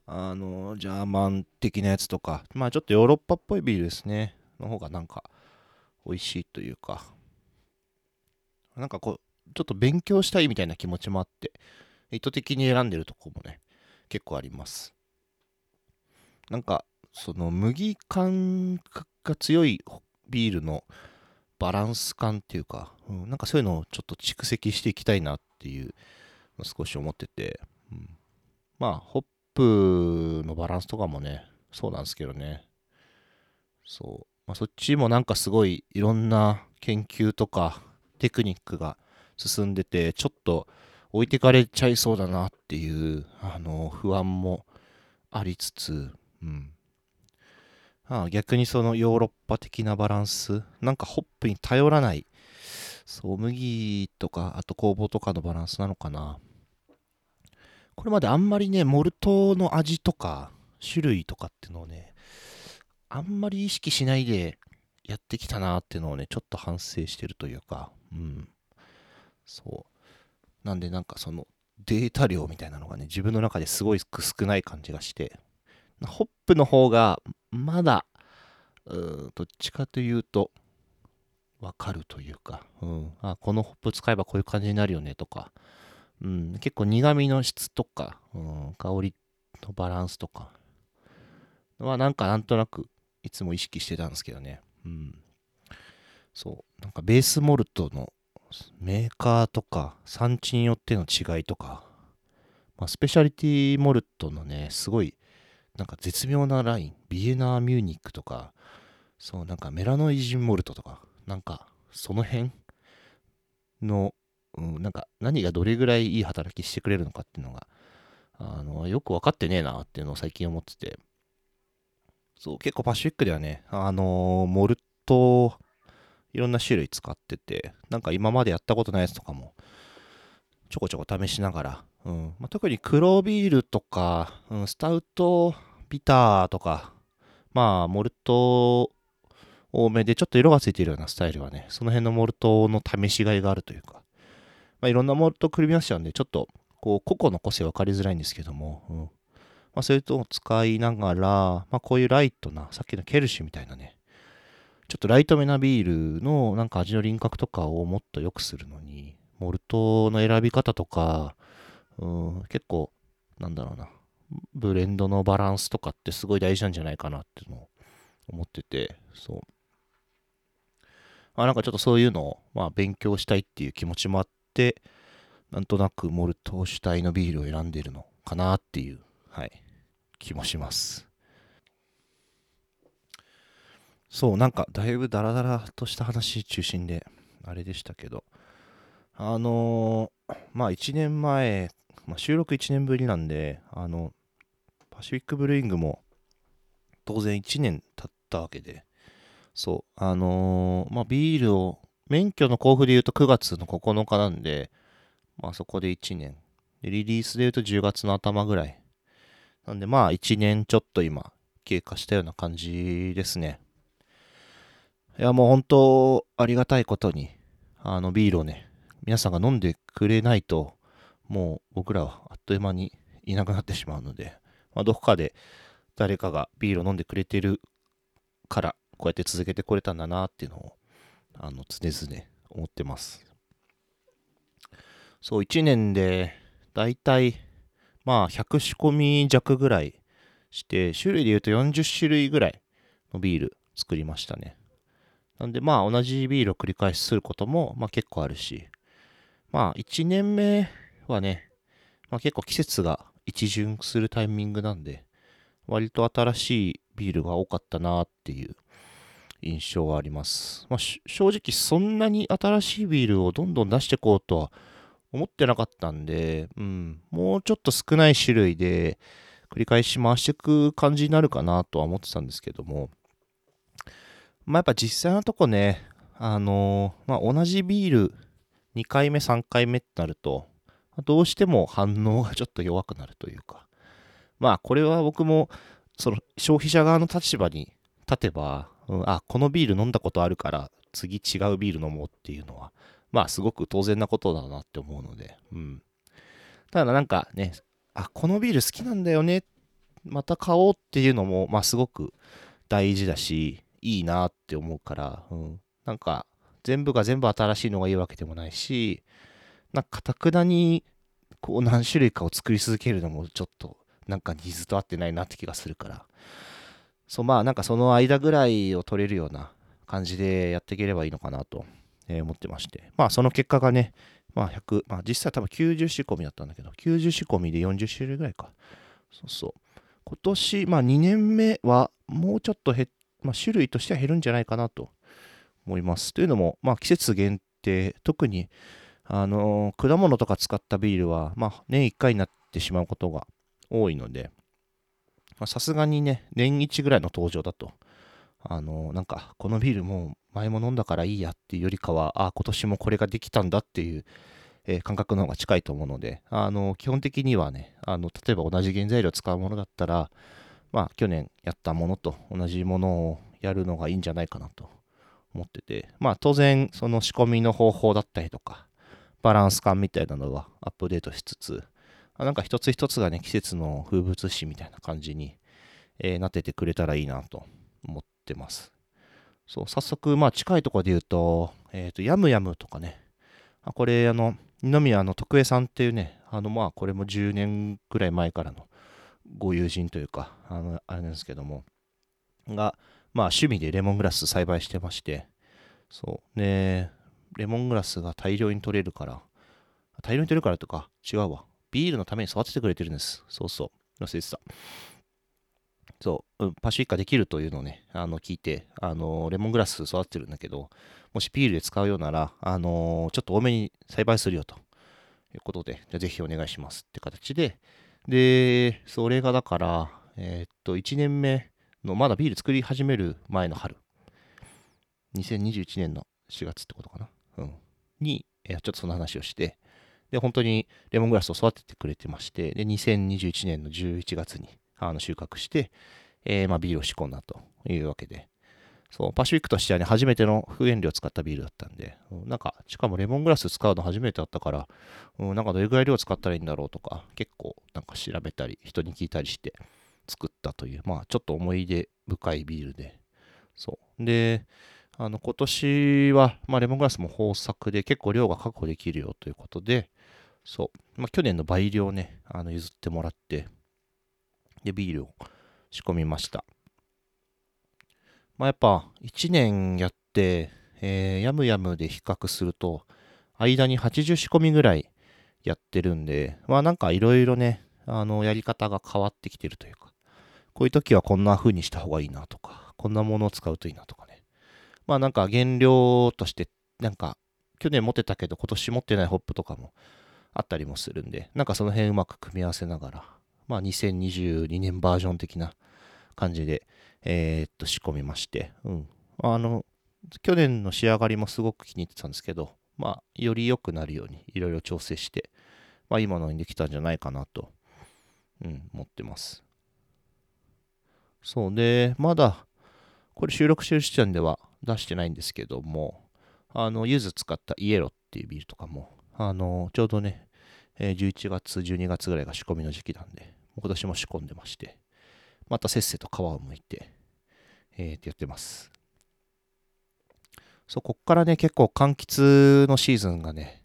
あの、ジャーマン的なやつとか、まあちょっとヨーロッパっぽいビールですね。の方がなんか美味しいというか、なんかこう、ちょっと勉強したいみたいな気持ちもあって、意図的に選んでるとこもね、結構あります。なんか、その麦感が強いビールのバランス感っていうか、うん、なんかそういうのをちょっと蓄積していきたいなっていうの少し思ってて、うん、まあ、ホップのバランスとかもね、そうなんですけどね。そう。まあ、そっちもなんかすごいいろんな研究とかテクニックが進んでて、ちょっと置いてかれちゃいそうだなっていう、あの、不安もありつつ、うん。ああ逆にそのヨーロッパ的なバランス、なんかホップに頼らない、そう、麦とか、あと酵母とかのバランスなのかな。これまであんまりね、モルトの味とか、種類とかっていうのをね、あんまり意識しないでやってきたなっていうのをね、ちょっと反省してるというか、うん。そう。なんでなんかそのデータ量みたいなのがね、自分の中ですごい少ない感じがして、ホップの方がまだ、うどっちかというと、わかるというか、うん、あ、このホップ使えばこういう感じになるよねとか、うん、結構苦味の質とか、うん、香りのバランスとかはなんかなんとなくいつも意識してたんですけどね。うん。そう。なんかベースモルトのメーカーとか産地によっての違いとか、まあ、スペシャリティモルトのね、すごいなんか絶妙なライン、ビエナーミューニックとか、そう、なんかメラノイジンモルトとか、なんかその辺のうん、なんか何がどれぐらいいい働きしてくれるのかっていうのが、あの、よく分かってねえなっていうのを最近思ってて、そう、結構パシフィックではね、あのモルト、いろんな種類使ってて、なんか今までやったことないやつとかも、ちょこちょこ試しながら、うんまあ、特に黒ビールとか、うん、スタウト、ビターとか、まあ、モルト多めでちょっと色がついてるようなスタイルはね、その辺のモルトの試しがいがあるというか、まあ、いろんなものと組み合わせちゃうんで、ちょっとこう、個々の個性分かりづらいんですけども、うん。まあ、それと使いながら、まあ、こういうライトな、さっきのケルシュみたいなね、ちょっとライトめなビールのなんか味の輪郭とかをもっと良くするのに、モルトの選び方とか、うん、結構、なんだろうな、ブレンドのバランスとかってすごい大事なんじゃないかなっていうのを思ってて、そう。まあなんかちょっとそういうのを、まあ勉強したいっていう気持ちもあって、なんとなくモルト主体のビールを選んでるのかなっていう、はい、気もします。そう、なんかだいぶダラダラとした話中心で、あれでしたけど、あのー、まあ1年前、まあ、収録1年ぶりなんで、あの、パシフィックブルーイングも当然1年経ったわけで、そう、あのー、まあ、ビールを、免許の交付で言うと9月の9日なんで、まあそこで1年。で、リリースで言うと10月の頭ぐらい。なんでまあ1年ちょっと今、経過したような感じですね。いやもう本当ありがたいことに、あのビールをね、皆さんが飲んでくれないと、もう僕らはあっという間にいなくなってしまうので、まあ、どこかで誰かがビールを飲んでくれてるから、こうやって続けてこれたんだなっていうのを、あの、常々思ってます。そう、1年で、だいたい、まあ、100仕込み弱ぐらいして、種類で言うと40種類ぐらいのビール作りましたね。なんで、まあ、同じビールを繰り返しすることも、まあ、結構あるし、まあ、1年目はね、まあ、結構季節が一巡するタイミングなんで、割と新しいビールが多かったなっていう印象はあります。まあ、正直そんなに新しいビールをどんどん出していこうとは思ってなかったんで、うん、もうちょっと少ない種類で繰り返し回していく感じになるかなとは思ってたんですけども、まあやっぱ実際のとこね、あのー、まあ同じビール2回目3回目ってなると、どうしても反応がちょっと弱くなるというか、まあこれは僕もその消費者側の立場に立てば、うん、あ、このビール飲んだことあるから次違うビール飲もうっていうのは、まあすごく当然なことだなって思うので、うん。ただなんかね、あ、このビール好きなんだよね、また買おうっていうのも、まあすごく大事だし、いいなって思うから、うん。なんか全部が全部新しいのがいいわけでもないし、なんか、たくなに、こう、何種類かを作り続けるのも、ちょっと、なんか、ニーズと合ってないなって気がするから。そう、まあ、なんか、その間ぐらいを取れるような感じでやっていければいいのかなと、え、思ってまして。まあ、その結果がね、まあ、100、まあ、実際多分90仕込みだったんだけど、90仕込みで40種類ぐらいか。そうそう。今年、まあ、2年目は、もうちょっと減っまあ、種類としては減るんじゃないかなと思います。というのも、まあ、季節限定、特に、あの果物とか使ったビールは、まあ、年1回になってしまうことが多いので、さすがにね、年1ぐらいの登場だと、あのなんか、このビールもう前も飲んだからいいやっていうよりかは、ああ、今年もこれができたんだっていう、えー、感覚の方が近いと思うので、あの基本的にはね、あの例えば同じ原材料を使うものだったら、まあ、去年やったものと同じものをやるのがいいんじゃないかなと思ってて、まあ、当然、その仕込みの方法だったりとか、バランス感みたいなのはアップデートしつつ、なんか一つ一つがね、季節の風物詩みたいな感じに、えー、なっててくれたらいいなと思ってます。そう、早速、まあ近いところで言うと、えっ、ー、と、ヤムヤムとかね、あこれ、あの、二宮の徳江さんっていうね、あの、まあこれも10年くらい前からのご友人というか、あの、あれなんですけども、が、まあ趣味でレモングラス栽培してまして、そう。ねレモングラスが大量に取れるから、大量に取れるからとか、違うわ。ビールのために育ててくれてるんです。そうそう。忘れてた。そう、パシフィカできるというのをね、あの、聞いて、あの、レモングラス育ててるんだけど、もしビールで使うようなら、あの、ちょっと多めに栽培するよということで、じゃぜひお願いしますって形で、で、それがだから、えー、っと、1年目の、まだビール作り始める前の春、2021年の4月ってことかな。うん、に、ちょっとその話をして、で、本当にレモングラスを育ててくれてまして、で、2021年の11月にあの収穫して、えー、まあ、ビールを仕込んだというわけで、そう、パシフィックとしてはね、初めての復元量を使ったビールだったんで、うん、なんか、しかもレモングラス使うの初めてだったから、うん、なんかどれぐらい量使ったらいいんだろうとか、結構なんか調べたり、人に聞いたりして作ったという、まあちょっと思い出深いビールで、そう。で、あの、今年は、まあレモングラスも豊作で結構量が確保できるよということで、そう。まあ去年の倍量ね、あの譲ってもらって、で、ビールを仕込みました。まあ、やっぱ1年やって、えー、やむやむで比較すると、間に80仕込みぐらいやってるんで、まあなんかいろいろね、あの、やり方が変わってきてるというか、こういう時はこんな風にした方がいいなとか、こんなものを使うといいなとかね。まあなんか原料として、なんか去年持ってたけど今年持ってないホップとかもあったりもするんで、なんかその辺うまく組み合わせながら、まあ2022年バージョン的な感じで、えー、っと、仕込みまして、うん。あの、去年の仕上がりもすごく気に入ってたんですけど、まあ、より良くなるようにいろいろ調整して、まあ、今のにできたんじゃないかなと、うん、思ってます。そうで、まだ、これ収録してる時点では出してないんですけども、あの、柚子使ったイエロっていうビールとかも、あの、ちょうどね、11月、12月ぐらいが仕込みの時期なんで、今年も仕込んでまして、またせっせと皮を剥いて、えー、ってやってます。そう、こっからね、結構柑橘のシーズンがね、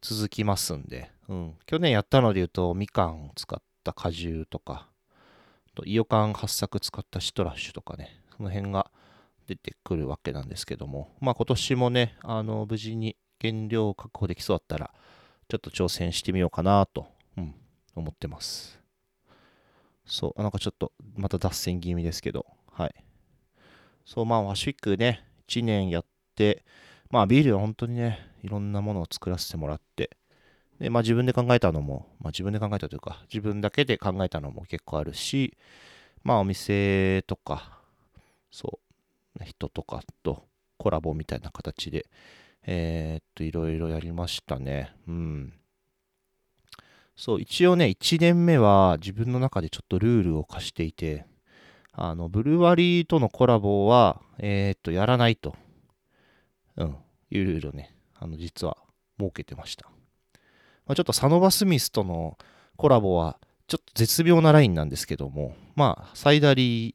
続きますんで、うん。去年やったので言うと、みかんを使った果汁とか、とイオカン発作使ったシトラッシュとかね、その辺が出てくるわけなんですけども、まあ今年もね、あの、無事に原料を確保できそうだったら、ちょっと挑戦してみようかなと、うん、思ってます。そう、なんかちょっとまた脱線気味ですけど、はい。そう、まあ、ワシックね、1年やって、まあ、ビールは本当にね、いろんなものを作らせてもらって、で、まあ、自分で考えたのも、まあ、自分で考えたというか、自分だけで考えたのも結構あるし、まあ、お店とか、そう、人とかとコラボみたいな形で、えー、っと、いろいろやりましたね。うん。そう、一応ね、1年目は自分の中でちょっとルールを課していて、あの、ブルワリーとのコラボは、えー、っと、やらないと、うん、いうルールをね、あの、実は設けてました。まあ、ちょっとサノバ・スミスとのコラボは、ちょっと絶妙なラインなんですけども、まあ、サイダリー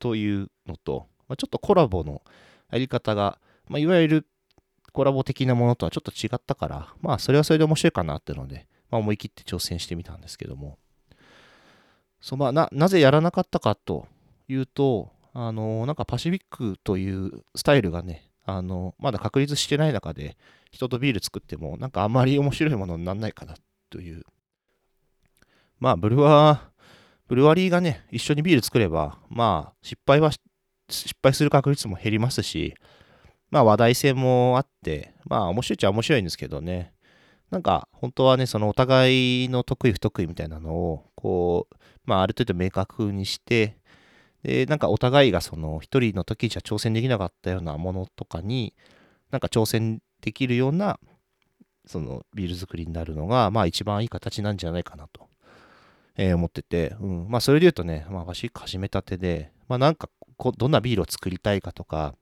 というのと、まあ、ちょっとコラボのやり方が、まあ、いわゆるコラボ的なものとはちょっと違ったから、まあ、それはそれで面白いかなっていうので、まあ、思い切って挑戦してみたんですけども、そうまあ、ななぜやらなかったかというと、あのなんかパシフィックというスタイルがね、あのまだ確立してない中で人とビール作ってもなんかあんまり面白いものにならないかなという。まあブルワー、ブルワリーがね、一緒にビール作れば、まあ失敗は、失敗する確率も減りますし、まあ話題性もあって、まあ面白いっちゃ面白いんですけどね。なんか本当はね、そのお互いの得意不得意みたいなのを、こう、まあある程度明確にして、で、なんかお互いがその一人の時じゃ挑戦できなかったようなものとかに、なんか挑戦できるような、そのビール作りになるのが、まあ一番いい形なんじゃないかなと、えー、思ってて、うん。まあそれで言うとね、まあ私始めたてで、まあなんかこどんなビールを作りたいかとか、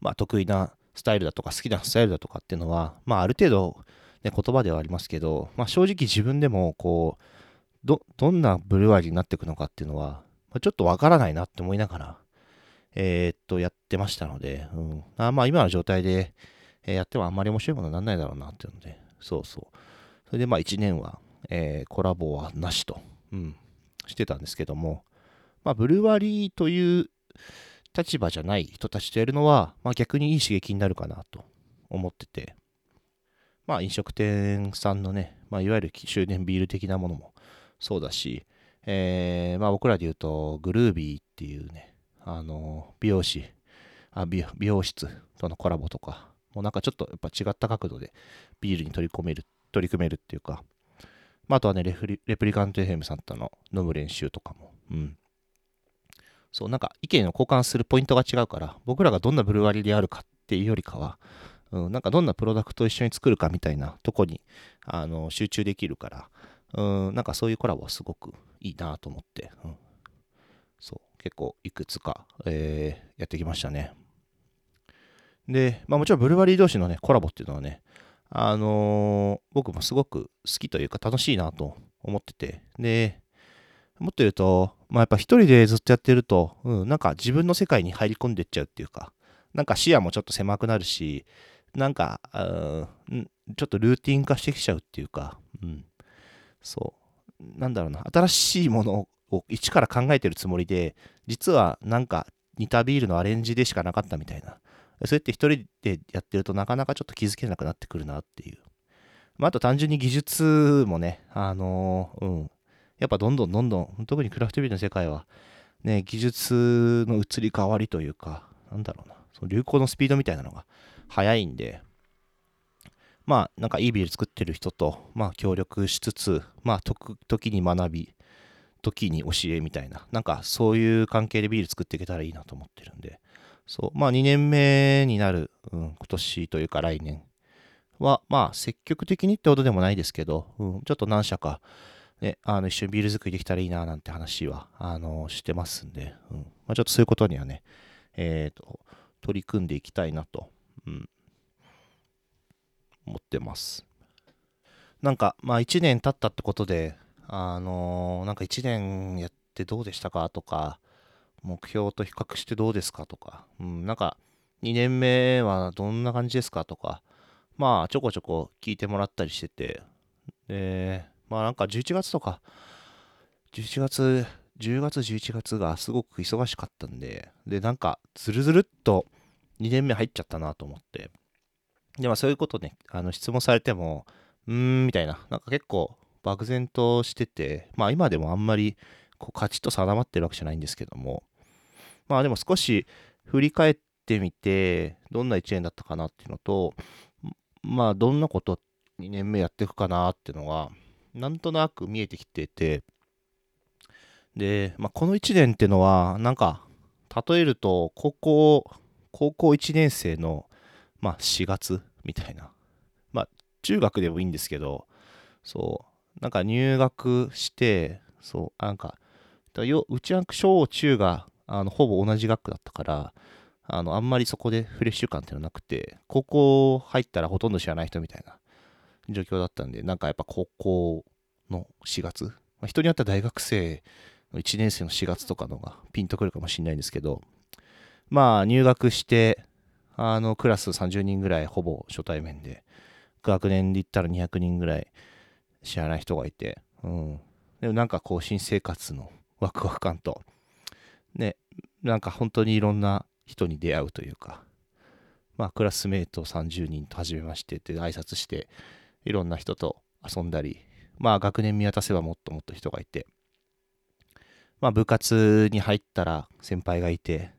まあ得意なスタイルだとか好きなスタイルだとかっていうのは、まあある程度、ね、言葉ではありますけど、まあ正直自分でもこう、ど、どんなブルワリーになっていくのかっていうのは、まあ、ちょっとわからないなって思いながら、えー、っと、やってましたので、うん。あまあ今の状態で、え、やってもあんまり面白いものにならないだろうなっていうので、そうそう。それでまあ1年は、えー、コラボはなしと、うん、してたんですけども、まあブルワリーという立場じゃない人たちとやるのは、まあ、逆にいい刺激になるかなと思ってて、まあ、飲食店さんのね、まあ、いわゆる終電ビール的なものもそうだし、えー、まあ、僕らで言うと、グルービーっていうね、あの、美容師、あ美美容室とのコラボとか、もうなんかちょっとやっぱ違った角度でビールに取り込める、取り組めるっていうか、まあ、あとはねレフリ、レプリカント FM さんとの飲む練習とかも、うん。そう、なんか意見を交換するポイントが違うから、僕らがどんなブルワリーであるかっていうよりかは、うん、なんかどんなプロダクトを一緒に作るかみたいなとこにあの集中できるから、うん、なんかそういうコラボはすごくいいなと思って、うん、そう。結構いくつか、えーやってきましたね。で、まあもちろんブルワリー同士のね、コラボっていうのはね、あのー僕もすごく好きというか楽しいなと思ってて、で、もっと言うと、まあやっぱ一人でずっとやってると、うん、なんか自分の世界に入り込んでっちゃうっていうか、なんか視野もちょっと狭くなるし、なんか、あーんちょっとルーティン化してきちゃうっていうか、うん、そう、なんだろうな、新しいものを一から考えてるつもりで、実はなんか似たビールのアレンジでしかなかったみたいな。そうやって一人でやってるとなかなかちょっと気づけなくなってくるなっていう。まあ、あと単純に技術もね、あのーうん。やっぱどんどんどんどん、特にクラフトビールの世界は、ね、技術の移り変わりというか、なんだろうな、その流行のスピードみたいなのが速いんで、まあ、なんかいいビール作ってる人と、まあ、協力しつつ、まあ、時に学び、時に教えみたいな、なんかそういう関係でビール作っていけたらいいなと思ってるんで、そう、まあ2年目になる、うん、今年というか来年は、まあ積極的にってことでもないですけど、うん、ちょっと何社か、ね、あの一緒にビール作りできたらいいななんて話は、あの、してますんで、うん、まあちょっとそういうことにはね、えっ、と、取り組んでいきたいなと、うん、思ってます。なんか、まあ1年経ったってことで、あのなんか1年やってどうでしたかとか、目標と比較してどうですかとか、うん、なんか2年目はどんな感じですかとか、まあちょこちょこ聞いてもらったりしてて、で、まあなんか11月とか、11月、10月、11月がすごく忙しかったんで、で、なんかずるずるっと2年目入っちゃったなと思って、で、まあそういうことね、あの質問されても、うーん、みたいな、なんか結構漠然としてて、まあ今でもあんまりこうカチッと定まってるわけじゃないんですけども、まあでも少し振り返ってみて、どんな1年だったかなっていうのと、まあどんなこと2年目やっていくかなっていうのが、なんとなく見えてきてて、で、まあこの1年ってのは、なんか、例えると、高校、高校1年生の、まあ4月みたいな。まあ中学でもいいんですけど、そう、なんか入学して、そう、なんか、だようちは小中があのほぼ同じ学区だったから、あのあんまりそこでフレッシュ感っていうのはなくて、高校入ったらほとんど知らない人みたいな状況だったんで、なんかやっぱ高校の4月、まあ、人によっては大学生の1年生の4月とかのがピンとくるかもしれないんですけど、まあ入学して、あのクラス30人ぐらいほぼ初対面で、学年で言ったら200人ぐらい知らない人がいて、うん。でもなんかこう新生活のワクワク感と、ね、なんか本当にいろんな人に出会うというか、まあクラスメート30人と初めましてって挨拶して、いろんな人と遊んだり、まあ学年見渡せばもっともっと人がいて、まあ部活に入ったら先輩がいて、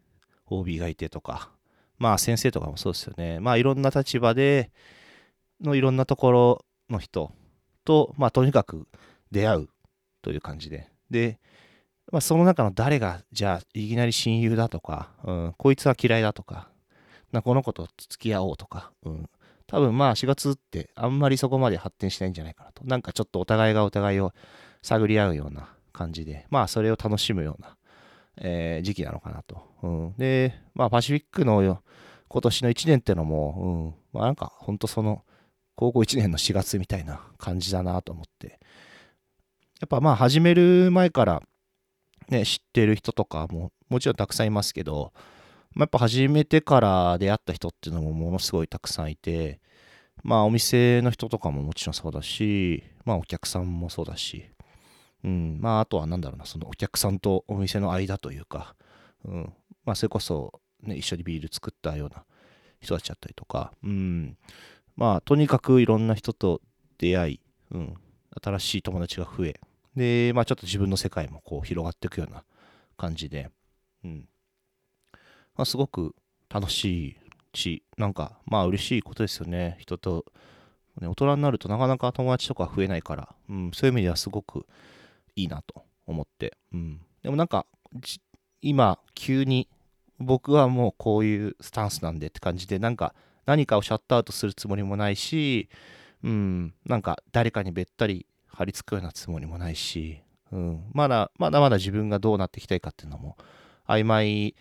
OB がいてとか、まあ先生とかもそうですよね。まあいろんな立場でのいろんなところの人と、まあとにかく出会うという感じで。で、まあ、その中の誰が、じゃあ、いきなり親友だとか、うん、こいつは嫌いだとか、なこの子と付き合おうとか、うん、多分まあ4月ってあんまりそこまで発展しないんじゃないかなと。なんかちょっとお互いがお互いを探り合うような感じで、まあそれを楽しむような、えー時期なのかなと。うん、で、まあパシフィックの今年の1年ってのも、うん、まあなんか本当その高校1年の4月みたいな感じだなと思って。やっぱまあ始める前からね、知ってる人とかももちろんたくさんいますけど、まあ、やっぱ始めてから出会った人っていうのもものすごいたくさんいて、まあお店の人とかももちろんそうだし、まあお客さんもそうだし、うん、まああとはなんだろうな、そのお客さんとお店の間というか、うん、まあそれこそね、一緒にビール作ったような人たちだったりとか、うん、まあとにかくいろんな人と出会い、うん、新しい友達が増え、で、まあちょっと自分の世界もこう広がっていくような感じで、うん。まあすごく楽しいし、なんかまあ嬉しいことですよね。人と、ね、大人になるとなかなか友達とか増えないから、うん、そういう意味ではすごくいいなと思って、うん。でもなんか、今、急に僕はもうこういうスタンスなんでって感じで、なんか何かをシャットアウトするつもりもないし、うん、なんか誰かにべったり張り付くようなつもりもないし、うん、まだまだまだ自分がどうなっていきたいかっていうのも曖昧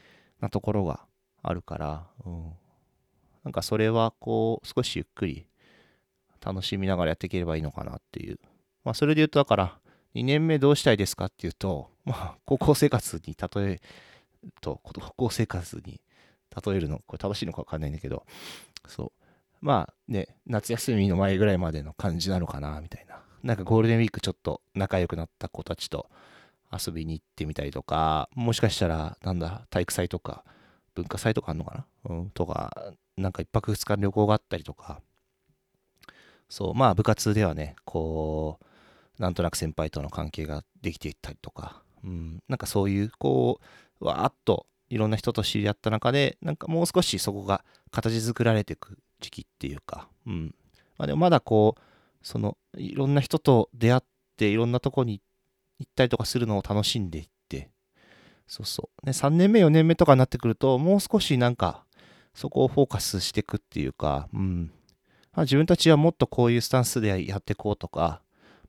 なところがあるから、うん、なんかそれはこう少しゆっくり楽しみながらやっていければいいのかなっていう。まあそれで言うとだから2年目どうしたいですかっていうと、まあ高校生活に例えと、高校生活に例えるの、これ正しいのかわかんないんだけど、そう。まあね、夏休みの前ぐらいまでの感じなのかな、みたいな。なんかゴールデンウィークちょっと仲良くなった子たちと遊びに行ってみたりとか、もしかしたら、なんだ、体育祭とか、文化祭とかあんのかな？うん、とか、なんか一泊二日旅行があったりとか、そう、まあ部活ではね、こう、なんとなく先輩との関係ができていったりとか、うん、なんかそういう、こう、わーっといろんな人と知り合った中で、なんかもう少しそこが形作られていく時期っていうか、うん。まあでもまだこう、その、いろんな人と出会って、いろんなとこに行っ行ったりとかするのを楽しんでいって、そうそう。ね、3年目、4年目とかになってくると、もう少しなんか、そこをフォーカスしていくっていうか、うん。まあ、自分たちはもっとこういうスタンスでやっていこうとか、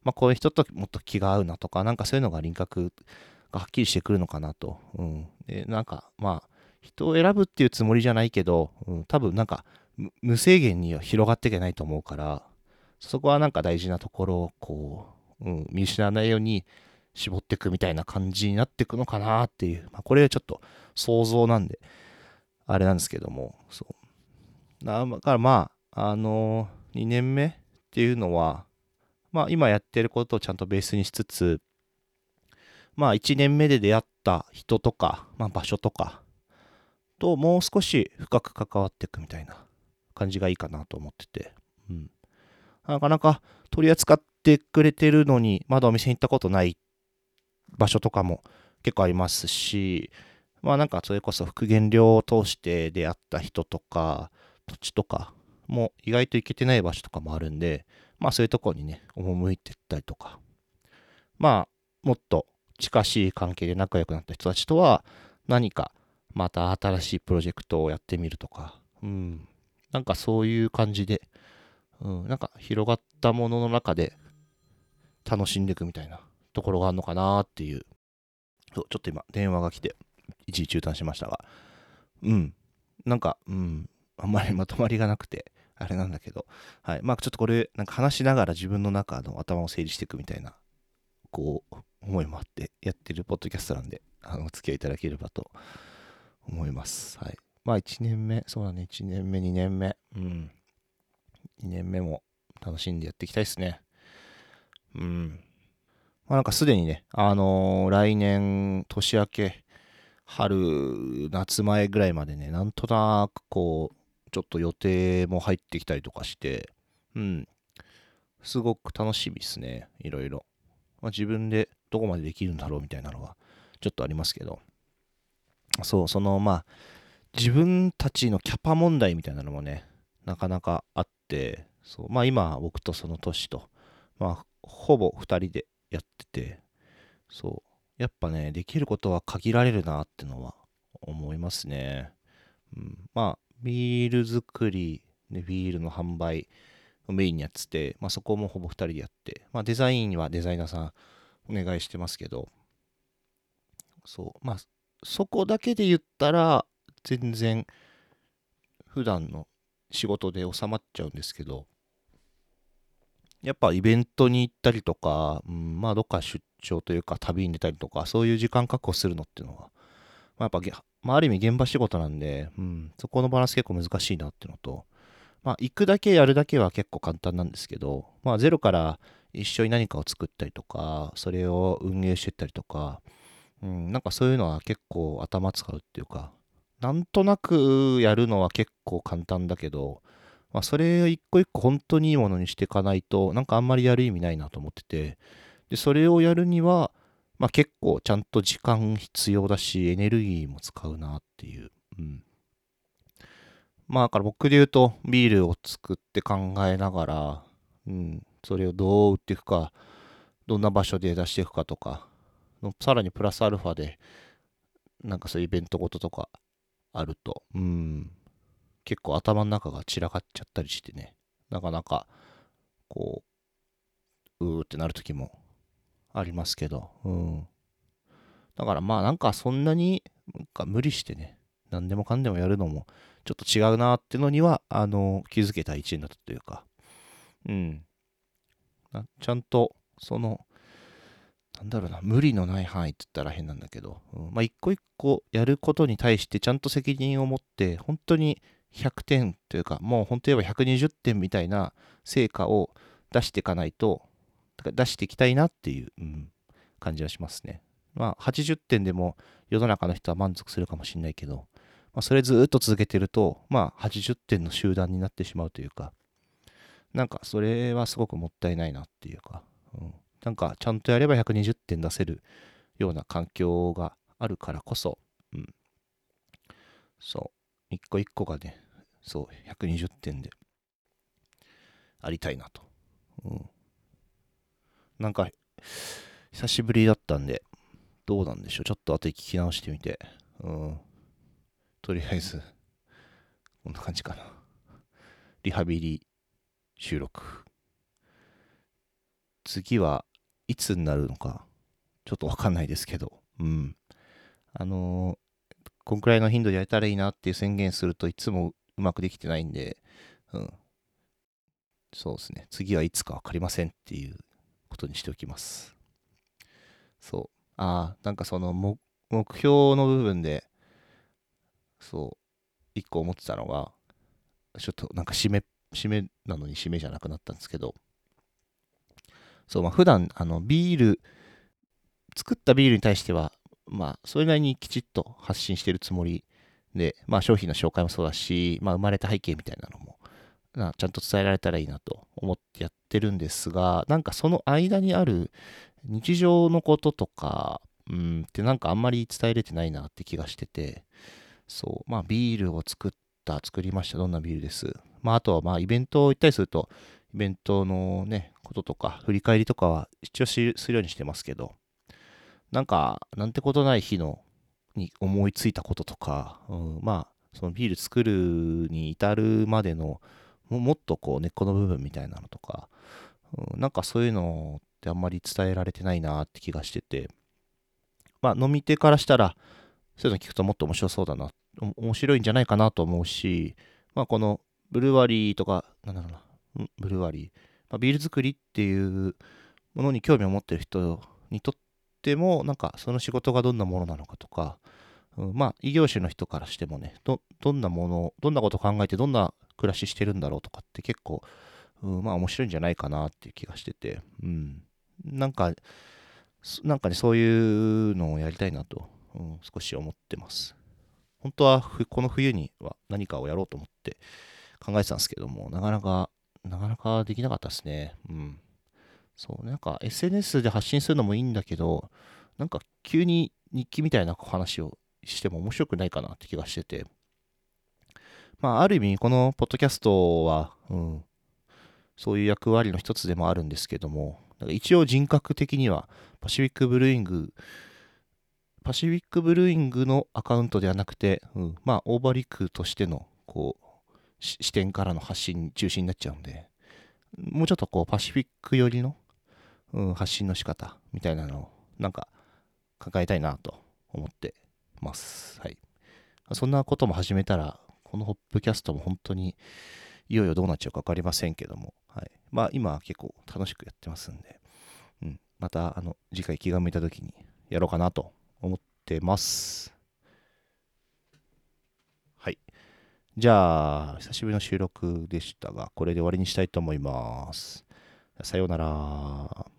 まあ、こういう人ともっと気が合うなとか、なんかそういうのが輪郭がはっきりしてくるのかなと。うん。で、なんか、まあ、人を選ぶっていうつもりじゃないけど、うん、多分なんか、無制限には広がっていけないと思うから、そこはなんか大事なところを、こう、うん、見失わないように絞っていくみたいな感じになっていくのかなっていう。まあ、これはちょっと想像なんで、あれなんですけども、そう。だからまあ、あのー、2年目っていうのは、まあ今やってることをちゃんとベースにしつつ、まあ1年目で出会った人とか、まあ場所とか、ともう少し深く関わっていくみたいな感じがいいかなと思ってて、うん。なかなか取り扱ってくれてるのに、まだお店に行ったことないっ場所とかも結構ありますし、まあなんかそれこそ復元料を通して出会った人とか、土地とかも意外と行けてない場所とかもあるんで、まあそういうとこにね、赴いてったりとか、まあもっと近しい関係で仲良くなった人たちとは何かまた新しいプロジェクトをやってみるとか、うん、なんかそういう感じで、うん、なんか広がったものの中で楽しんでいくみたいな。ところがあるのかなっていう、そうちょっと今電話が来て一時中断しましたが、うん、なんか、うん、あんまり まとまりがなくて、あれなんだけど、はい。まあちょっとこれ、なんか話しながら自分の中の頭を整理していくみたいな、こう、思いもあってやってるポッドキャストなんで、あの、お付き合いいただければと思います。はい。まあ1年目、そうだね、1年目、2年目、うん。2年目も楽しんでやっていきたいですね。うん。まあなんかすでにね、あのー来年、年明け、春、夏前ぐらいまでね、なんとなくこう、ちょっと予定も入ってきたりとかして、うん。すごく楽しみですね。いろいろ。まあ、自分でどこまでできるんだろうみたいなのは、ちょっとありますけど。そう、その、まあ、自分たちのキャパ問題みたいなのもね、なかなかあって、そう、まあ今、僕とその年と、まあ、ほぼ2人でやってて、そう、やっぱね、できることは限られるなってのは思いますね。うん、まあ、ビール作り、ね、ビールの販売をメインにやってて、まあそこもほぼ2人でやって、まあデザインはデザイナーさんお願いしてますけど、そう、まあそこだけで言ったら全然普段の仕事で収まっちゃうんですけど、やっぱイベントに行ったりとか、うん、まあどっか出張というか旅に出たりとか、そういう時間確保するのっていうのは、まあ、やっぱ、まあ、ある意味現場仕事なんで、うん、そこのバランス結構難しいなっていうのと、まあ行くだけやるだけは結構簡単なんですけど、まあゼロから一緒に何かを作ったりとか、それを運営していったりとか、うん、なんかそういうのは結構頭使うっていうか、なんとなくやるのは結構簡単だけど、まあ、それを一個一個本当にいいものにしていかないと、なんかあんまりやる意味ないなと思ってて、で、それをやるには、まあ結構ちゃんと時間必要だし、エネルギーも使うなっていう。うん。まあだから僕で言うと、ビールを作って考えながら、うん、それをどう売っていくか、どんな場所で出していくかとか、さらにプラスアルファで、なんかそういうイベントごととかあると、うん、結構頭の中が散らかっちゃったりしてね、なかなか、こう、うーってなる時もありますけど、うん。だからまあなんかそんなになんか無理してね、何でもかんでもやるのもちょっと違うなってのには、あの、気づけた一年だったというか、うん。ちゃんと、その、なんだろうな、無理のない範囲って言ったら変なんだけど、うん、まあ一個一個やることに対してちゃんと責任を持って、本当に100点というか、もう本当言えば120点みたいな成果を出していかないと、出していきたいなっていう、うん、感じはしますね。まあ80点でも世の中の人は満足するかもしれないけど、まあ、それずっと続けてると、まあ80点の集団になってしまうというか、なんかそれはすごくもったいないなっていうか、うん、なんかちゃんとやれば120点出せるような環境があるからこそ、うん、そう、一個一個がね、そう、120点でありたいなと。うん。なんか、久しぶりだったんで、どうなんでしょう。ちょっと後で聞き直してみて。うん。とりあえず、こんな感じかな。リハビリ収録。次はいつになるのか、ちょっとわかんないですけど、うん。あのー、こんくらいの頻度でやれたらいいなっていう宣言するといつもうまくできてないんで、うん。そうですね。次はいつかわかりませんっていうことにしておきます。そう。ああ、なんかその目標の部分で、そう、一個思ってたのが、ちょっとなんか締め、締めなのに締めじゃなくなったんですけど、そう、まあ普段、あの、ビール、作ったビールに対しては、まあ、それなりにきちっと発信してるつもりで、まあ商品の紹介もそうだし、まあ生まれた背景みたいなのも、なちゃんと伝えられたらいいなと思ってやってるんですが、なんかその間にある日常のこととか、うんってなんかあんまり伝えれてないなって気がしてて、そう、まあビールを作った、作りました、どんなビールです？まああとはまあイベントを行ったりすると、イベントのね、こととか、振り返りとかは一応するようにしてますけど、なんか、なんてことない日の、に思いついたこととか、うん、まあ、そのビール作るに至るまでの、もっとこう根っこの部分みたいなのとか、うん、なんかそういうのってあんまり伝えられてないなって気がしてて、まあ飲み手からしたら、そういうの聞くともっと面白そうだな、面白いんじゃないかなと思うし、まあこのブルワリーとか、なんだろうな、ブルワリー、まあ、ビール作りっていうものに興味を持ってる人にとってても、なんかその仕事がどんなものなのかとか、うん、まあ異業種の人からしてもね、ど、どんなもの、どんなことを考えてどんな暮らししてるんだろうとかって結構、うん、まあ面白いんじゃないかなっていう気がしてて、うん。なんか、なんかね、そういうのをやりたいなと、うん、少し思ってます。本当はこの冬には何かをやろうと思って考えてたんですけども、なかなか、なかなかできなかったですね。うん。そう、なんか SNS で発信するのもいいんだけど、なんか急に日記みたいな話をしても面白くないかなって気がしてて、まあ、ある意味、このポッドキャストは、うん、そういう役割の一つでもあるんですけども、一応人格的には、パシフィックブルーイング、パシフィックブルーイングのアカウントではなくて、うん、まあ、オーバーリックとしての、こう、視点からの発信中心になっちゃうんで、もうちょっとこう、パシフィック寄りの、うん、発信の仕方みたいなのを、なんか、考えたいなと思ってます。はい。そんなことも始めたら、このホップキャストも本当にいよいよどうなっちゃうか分かりませんけども、はい。まあ今は結構楽しくやってますんで、うん。またあの次回気が向いた時にやろうかなと思ってます。はい。じゃあ、久しぶりの収録でしたが、これで終わりにしたいと思います。さようなら。